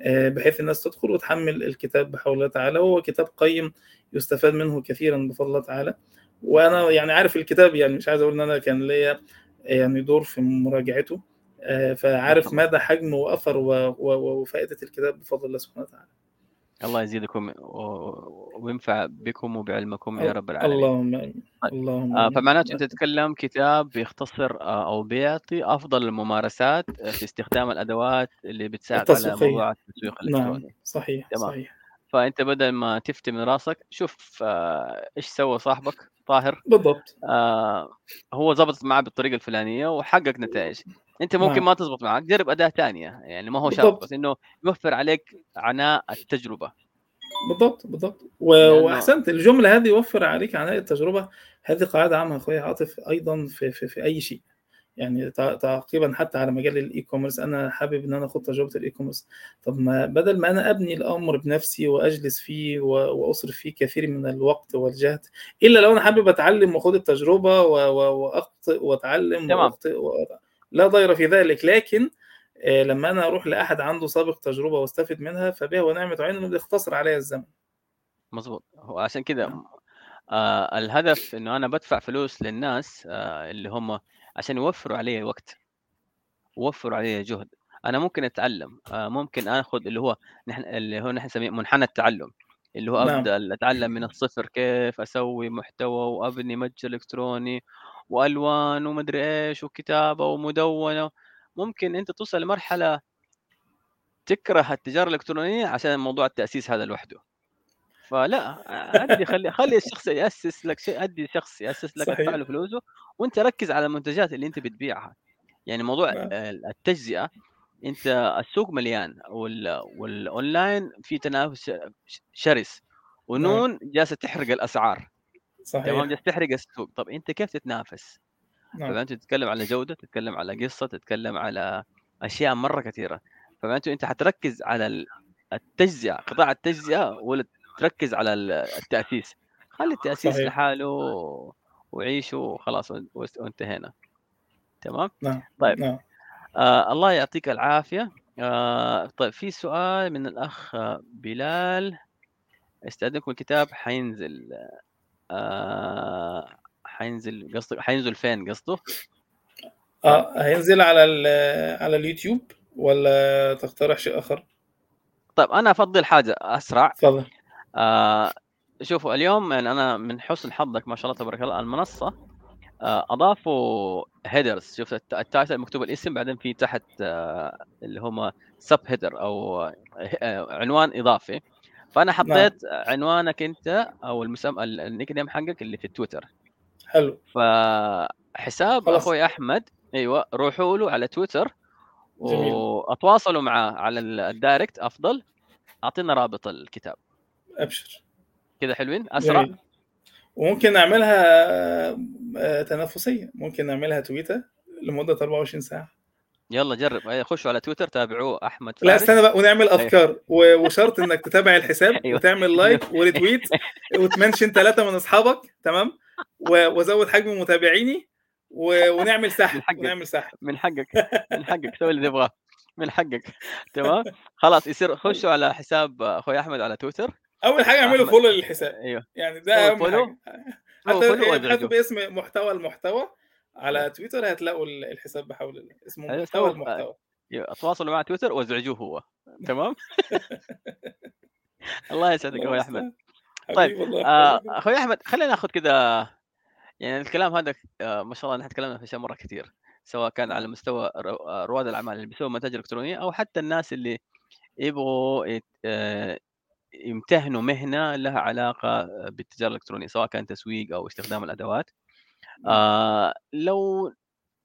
آه، بحيث الناس تدخل وتحمل الكتاب بحول الله تعالى وهو كتاب قيم يستفاد منه كثيرا بفضل الله تعالى. وأنا يعني عارف الكتاب يعني مش عايز أقول إن أنا كان ليا يعني دور في مراجعته آه، فعارف مدى حجم واثر وفائدة الكتاب بفضل الله سبحانه وتعالى. الله يزيدكم وينفع بكم وبعلمكم يا رب العالمين اللهم اللهم آه،. فمعناته أنت تتكلم كتاب بيختصر آه، أو بيعطي أفضل الممارسات آه، في استخدام الأدوات اللي بتساعد على. موضوع التسويق نعم الإلكتروني صحيح تمام. صحيح فأنت بدل ما تفتي من راسك شوف آه، إيش سوى صاحبك طاهر بالضبط آه، هو ظبطت معاه بالطريقة الفلانية وحقق نتائج أنت ممكن نعم. ما تزبط معك جرب أداة ثانية يعني ما هو شرط. بس إنه يوفر عليك عناء التجربة بالضبط بالضبط و... لأنه- وأحسنت الجملة هذه يوفر عليك عناء التجربة هذه قاعدة عامة أخويا عاطف أيضا في, في, في أي شيء يعني تع- تعقيبا حتى على مجال ال e-commerce أنا حابب إن أنا اخد تجربة ال e-commerce طب ما بدل ما أنا أبني الأمر بنفسي وأجلس فيه. وأصرف فيه كثير من الوقت والجهد إلا لو أنا حابب أتعلم واخد التجربة. واخطئ وأتعلم. واخطئ. لا ضير في ذلك لكن آه، لما أنا أروح لأحد عنده سابق تجربة واستفد منها فبها ونعمة عين انه بيختصر عليا الزمن مظبوط هو عشان كذا نعم. آه الهدف إنه أنا بدفع فلوس للناس آه اللي هم عشان يوفروا علي وقت يوفروا علي جهد أنا ممكن أتعلم آه ممكن آخذ اللي هو نحن اللي هو نحن نسميه منحنى التعلم اللي هو نعم. أبدأ أتعلم من الصفر كيف أسوي محتوى وأبني متجر إلكتروني وألوان ومدري إيش وكتابة ومدونة. ممكن أنت توصل لمرحلة تكره التجارة الإلكترونية عشان موضوع التأسيس هذا لوحده. فلا أدي خلي خلي الشخص يأسس لك شيء أدي شخص يأسس لك صحيح. ادفع له فلوسه وأنت ركز على المنتجات اللي أنت بتبيعها. يعني موضوع نعم. التجزئة أنت السوق مليان وال والأونلاين في تنافس شرس. ونون جالسة تحرق الأسعار. تمام صحيح. جالسه تحرق السوق. طب أنت كيف تتنافس؟ نعم. فانت تتكلم على جودة تتكلم على قصة تتكلم على أشياء مرة كثيرة. فمعناته أنت حتركز على ال- التجزئة قطاع التجزئة ولا تركز على ال- التأسيس؟ خلي التأسيس صحيح. لحاله وعيشه وخلاص وان- وانتهينا. تمام؟ نعم طيب. نعم. آه الله يعطيك العافية. آه طيب في سؤال من الأخ بلال. استأذنكم الكتاب حينزل. آه حينزل قصدك حينزل فين قصده؟ آه هينزل على ال- على اليوتيوب ولا تقترح شيء آخر؟ طيب أنا أفضل حاجة أسرع تفضل آه شوفوا اليوم يعني أنا من حسن حظك ما شاء الله تبارك الله المنصة آه أضافوا headers شوف الت- ال title مكتوب الاسم بعدين في تحت آه اللي هم sub header أو آه عنوان إضافي فأنا حطيت عنوانك أنت أو المسم ال- ال nickname حقك اللي في تويتر. حلو. فحساب خلاص. أخوي أحمد أيوه روحوا له على تويتر جميل. وأتواصلوا معاه على ال- ال direct أفضل. أعطينا رابط الكتاب. أبشر. كده حلوين؟ أسرع. جميل. وممكن نعملها آه، تنافسية. ممكن نعملها تويتر لمدة 24 ساعة. يلا جرب. أي، خشوا على تويتر تابعوه. أحمد لا استنى بقى ونعمل أفكار. و- وشرط إنك تتابع الحساب [LAUGHS] أيوة. وتعمل like [LAUGHS] و retweet و تmention ثلاثة من أصحابك تمام؟ وازود حجم متابعيني ونعمل سحب. ونعمل سحب من حقك من حقك سوي اللي تبغاه. من حقك [LAUGHS] تمام؟ خلاص يصير خشوا على حساب أخوي أحمد على تويتر. أول حاجة اعملوا. follow للحساب. أيوه. يعني ده أهم. حاجة. حتى إيه، باسم محتوى المحتوى على تويتر هتلاقوا الحساب بحول الله اسمه أيوة، محتوى المحتوى. تواصلوا مع تويتر وازعجوه هو. تمام؟ [LAUGHS] الله يسعدك أخوي أحمد. طيب، آه، أخوي أحمد خلينا ناخذ كذا يعني الكلام هذا آه، ما شاء الله نحن تكلمنا في أشياء مرة كثير سواء كان على مستوى آه، رواد الأعمال اللي بيسووا منتج إلكترونية أو حتى الناس اللي يبغوا يت- آه، يمتهنوا مهنة لها علاقة بالتجارة الإلكترونية سواء كان تسويق أو استخدام الأدوات. آه لو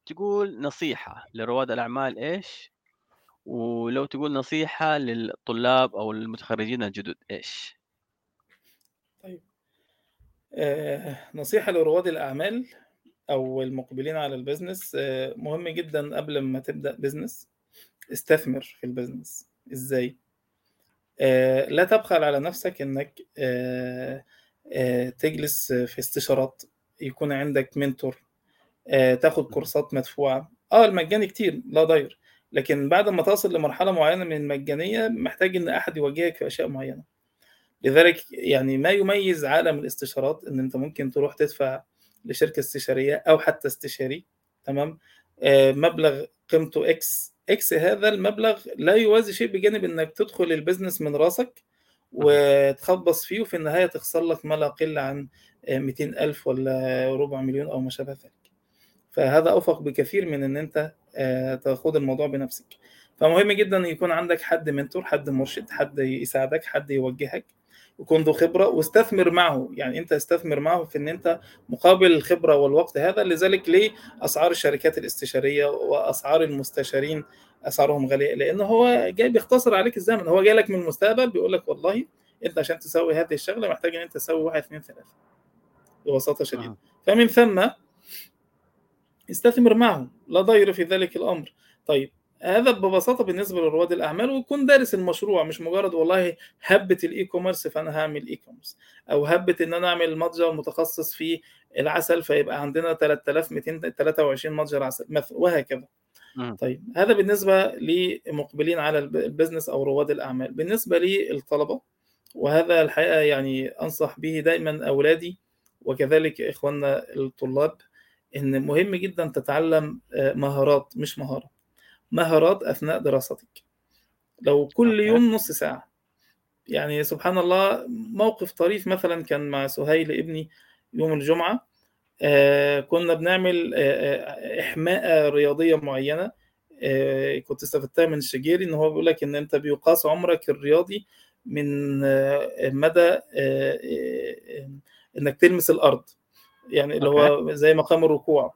تقول نصيحة لرواد الأعمال إيش؟ ولو تقول نصيحة للطلاب أو المتخرجين الجدد إيش؟ آه، نصيحة لرواد الأعمال أو المقبلين على ال business آه، مهم جدا قبل ما تبدأ business استثمر في البيزنس إزاي؟ آه، لا تبخل على نفسك إنك آه، تجلس في استشارات يكون عندك منتور آه، تاخد كورسات مدفوعة. آه المجاني كتير لا ضير لكن بعد ما تصل لمرحلة معينة من المجانية محتاج إن أحد يوجهك في أشياء معينة. لذلك يعني ما يميز عالم الاستشارات إن أنت ممكن تروح تدفع لشركة استشارية أو حتى استشاري تمام؟ آه، مبلغ قيمته إكس إكس هذا المبلغ لا يوازي شيء بجانب إنك تدخل ال business من راسك وتخبص فيه وفي النهاية تخسر لك ما لا يقل عن 200 ألف ولا ربع مليون أو ما شابه ذلك. فهذا أوفق بكثير من إن أنت آه، تاخد الموضوع بنفسك. فمهم جدا يكون عندك حد mentor حد مرشد حد يساعدك حد يوجهك يكون ذو خبرة واستثمر معه. يعني أنت استثمر معه في إن أنت مقابل الخبرة والوقت هذا لذلك ليه اسعار الشركات الاستشارية وأسعار المستشارين أسعارهم غالية لأن هو جاي بيختصر عليك الزمن هو جاي لك من المستقبل بيقول لك والله أنت عشان تسوي هذه الشغلة محتاج إن أنت تسوي واحد اثنين ثلاثة ببساطة شديدة أها. فمن ثم استثمر معه لا ضير في ذلك الأمر طيب هذا ببساطة بالنسبة لرواد الأعمال ويكون دارس المشروع مش مجرد والله هبة ال e-commerce فأنا هعمل e-commerce أو هبة إن أنا أعمل متجر متخصص في العسل فيبقى عندنا 3223 متجر عسل وهكذا. طيب هذا بالنسبة لمقبلين على الب- البزنس أو رواد الأعمال. بالنسبة للطلبة وهذا الحقيقة يعني أنصح به دائما أولادي وكذلك إخواننا الطلاب إن مهم جدا تتعلم آه، مهارات مش مهارة. مهارات أثناء دراستك. لو كل. يوم نص ساعة. يعني سبحان الله موقف طريف مثلا كان مع سهيل ابني يوم الجمعة كنا بنعمل آه، آه، إحماء رياضية معينة آه، كنت استفدتها من الشجيري إن هو بيقول لك إن أنت بيقاس عمرك الرياضي من آه، مدى آه، آه، إنك تلمس الأرض يعني اللي هو زي مقام الركوع.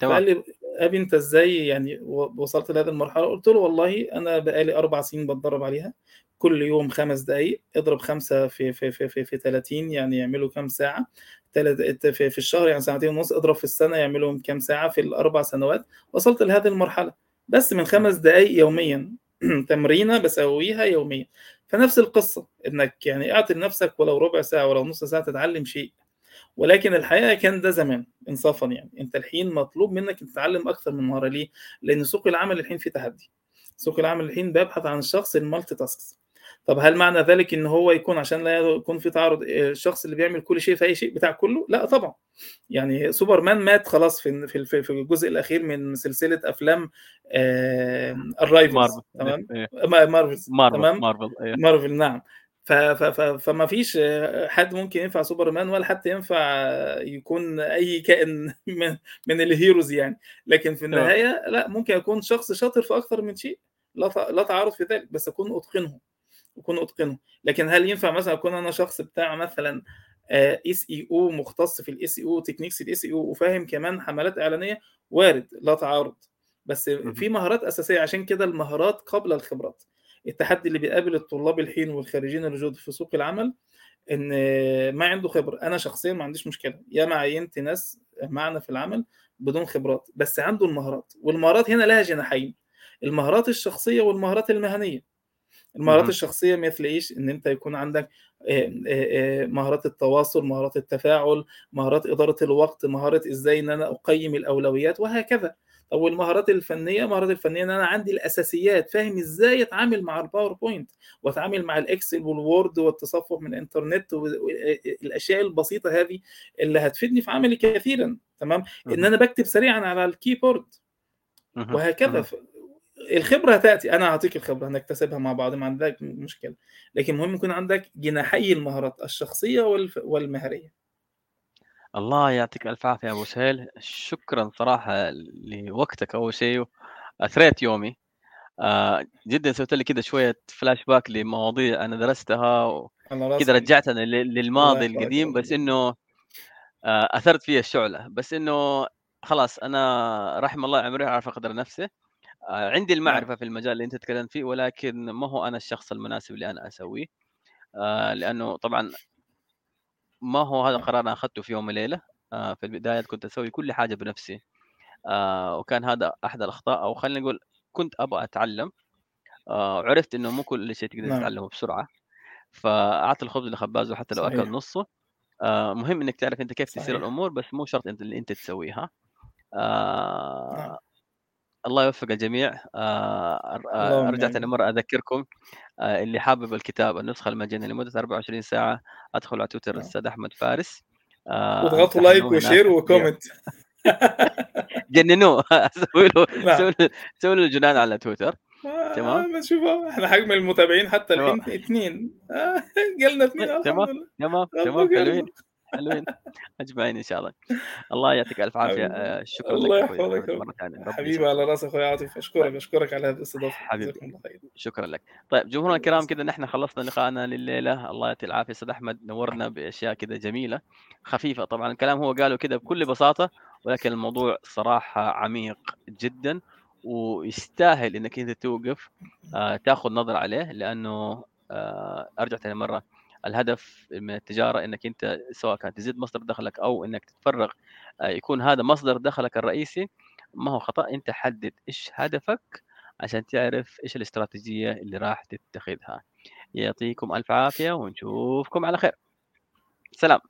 فقال تمام لي ابي أنت إزاي يعني وصلت لهذه المرحلة؟ قلت له والله أنا بقالي أربع سنين بتدرب عليها كل يوم خمس دقائق اضرب خمسة في في في في, في 30 يعني يعملوا كام ساعة. تلات- في, الشهر يعني ساعتين ونص اضرب في السنة يعملوا كام ساعة في الأربع سنوات وصلت لهذه المرحلة. بس من خمس دقائق يوميا [CLEARS THROAT] تمرينة بسويها يوميا. فنفس القصة إنك يعني اعطي لنفسك ولو ربع ساعة ولو نص ساعة تتعلم شيء. ولكن الحقيقة كان ده زمان انصافا يعني. أنت الحين مطلوب منك تتعلم أكثر من مهاره ليه؟ لأن سوق العمل الحين فيه تحدي. سوق العمل الحين بيبحث عن الشخص ال multitasks. طب هل معنى ذلك إن هو يكون عشان لا يكون في تعارض آه، الشخص اللي بيعمل كل شيء في أي شيء بتاع كله؟ لا طبعا. يعني سوبرمان مات خلاص في في في- الجزء الأخير من سلسلة أفلام ال rivals Marvel تمام. ما- Marvels Marvel تمام؟ مارفل. مارفل نعم. ف ف ف فما فيش آه، حد ممكن ينفع سوبرمان ولا حتى ينفع آه، يكون أي كائن [LAUGHS] من من ال heroes يعني. لكن في. النهاية لا ممكن اكون شخص شاطر في أكثر من شيء لا لا تعارض في ذلك بس أكون أتقنه. اكون أتقنه. لكن هل ينفع مثلا أكون أنا شخص بتاع مثلا SEO مختص في ال SEO techniques ال SEO وفاهم كمان حملات إعلانية؟ وارد لا تعارض. بس في مهارات أساسية عشان كده المهارات قبل الخبرات. التحدي اللي بيقابل الطلاب الحين والخارجين الجدد في سوق العمل إن ما عنده خبرة. أنا شخصيا ما عنديش مشكلة. ياما عينت ناس معنا في العمل بدون خبرات بس عنده المهارات. والمهارات هنا لها جناحين. المهارات الشخصية والمهارات المهنية. المهارات الشخصية مثل إيش إن أنت يكون عندك مهارات التواصل مهارات التفاعل مهارات إدارة الوقت مهارة إزاي إن أنا أقيم الأولويات وهكذا. طب والمهارات الفنية؟ المهارات الفنية إن أنا عندي الأساسيات فاهم إزاي أتعامل مع ال PowerPoint وأتعامل مع ال Excel وال Word والتصفح من الإنترنت والاشياء البسيطة هذه اللي هتفيدني في عملي كثيرا تمام؟ إن أنا بكتب سريعا على ال keyboard وهكذا الخبرة هتاتي أنا هعطيك الخبرة هنكتسبها مع بعض ما عندك مشكلة. لكن مهم يكون عندك جناحي المهارات الشخصية والمهنية. الله يعطيك ألف عافية أبو سهيل. شكرا صراحة لوقتك أول شيء اثريت يومي. آه جدا سويت لي كده شوية فلاش باك لمواضيع أنا درستها كده رجعتنا للماضي القديم. بس إنه آه أثرت فيها الشعلة. بس إنه خلاص أنا رحم الله امرئ عرف قدر نفسه. عندي المعرفة في المجال اللي أنت تكلمت فيه ولكن ما هو أنا الشخص المناسب اللي أنا أسويه؟ آه لأنه طبعا ما هو هذا قرار أنا أخذته في يوم وليلة. آه في البداية كنت أسوي كل حاجة بنفسي. آه وكان هذا أحد الأخطاء أو خلينا نقول كنت أبغى أتعلم. آه وعرفت إنه مو كل شيء تقدر تتعلمه بسرعة. فاعطي الخبز لخبازه حتى لو أكل نصه. آه مهم إنك تعرف أنت كيف. تسير الأمور بس مو شرط أنت اللي أنت تسويها. آه نعم. الله يوفق الجميع. آه أرجع ثاني مرة أذكركم آه اللي حابب الكتاب النسخة المجانية لمدة 24 ساعة أدخل على تويتر الاستاذ أحمد فارس. آه واضغطوا like و share و comment. جننوه. [LAUGHS] سووا له سووا له الجنان على تويتر. تمام. نشوف إحنا حجم المتابعين حتى الحين اثنين. [LAUGHS] قلنا اثنين تمام. تمام. تمام. حلوين. حلوين. أجمعين إن شاء الله. الله يعطيك ألف عافية. شكرا الله يحفظك مرة ثانية. حبيبي على راسي أخوي عاطف اشكرك أشكرك على هذه الاستضافة. حبيبي. شكرا لك. طيب جمهورنا الكرام كذا نحن خلصنا لقائنا لليلة. الله يعطي العافية. أستاذ أحمد نورنا بأشياء كذا جميلة. خفيفة طبعا. الكلام هو قاله كذا بكل بساطة ولكن الموضوع صراحة عميق جدا ويستاهل إنك أنت توقف آه تأخذ نظره عليه لأنه آه أرجع ثاني مرة الهدف من التجارة إنك أنت سواء كانت تزيد مصدر دخلك أو إنك تتفرغ آه يكون هذا مصدر دخلك الرئيسي ما هو خطأ؟ أنت حدد إيش هدفك عشان تعرف إيش الاستراتيجية اللي راح تتخذها. يعطيكم ألف عافية ونشوفكم على خير. سلام.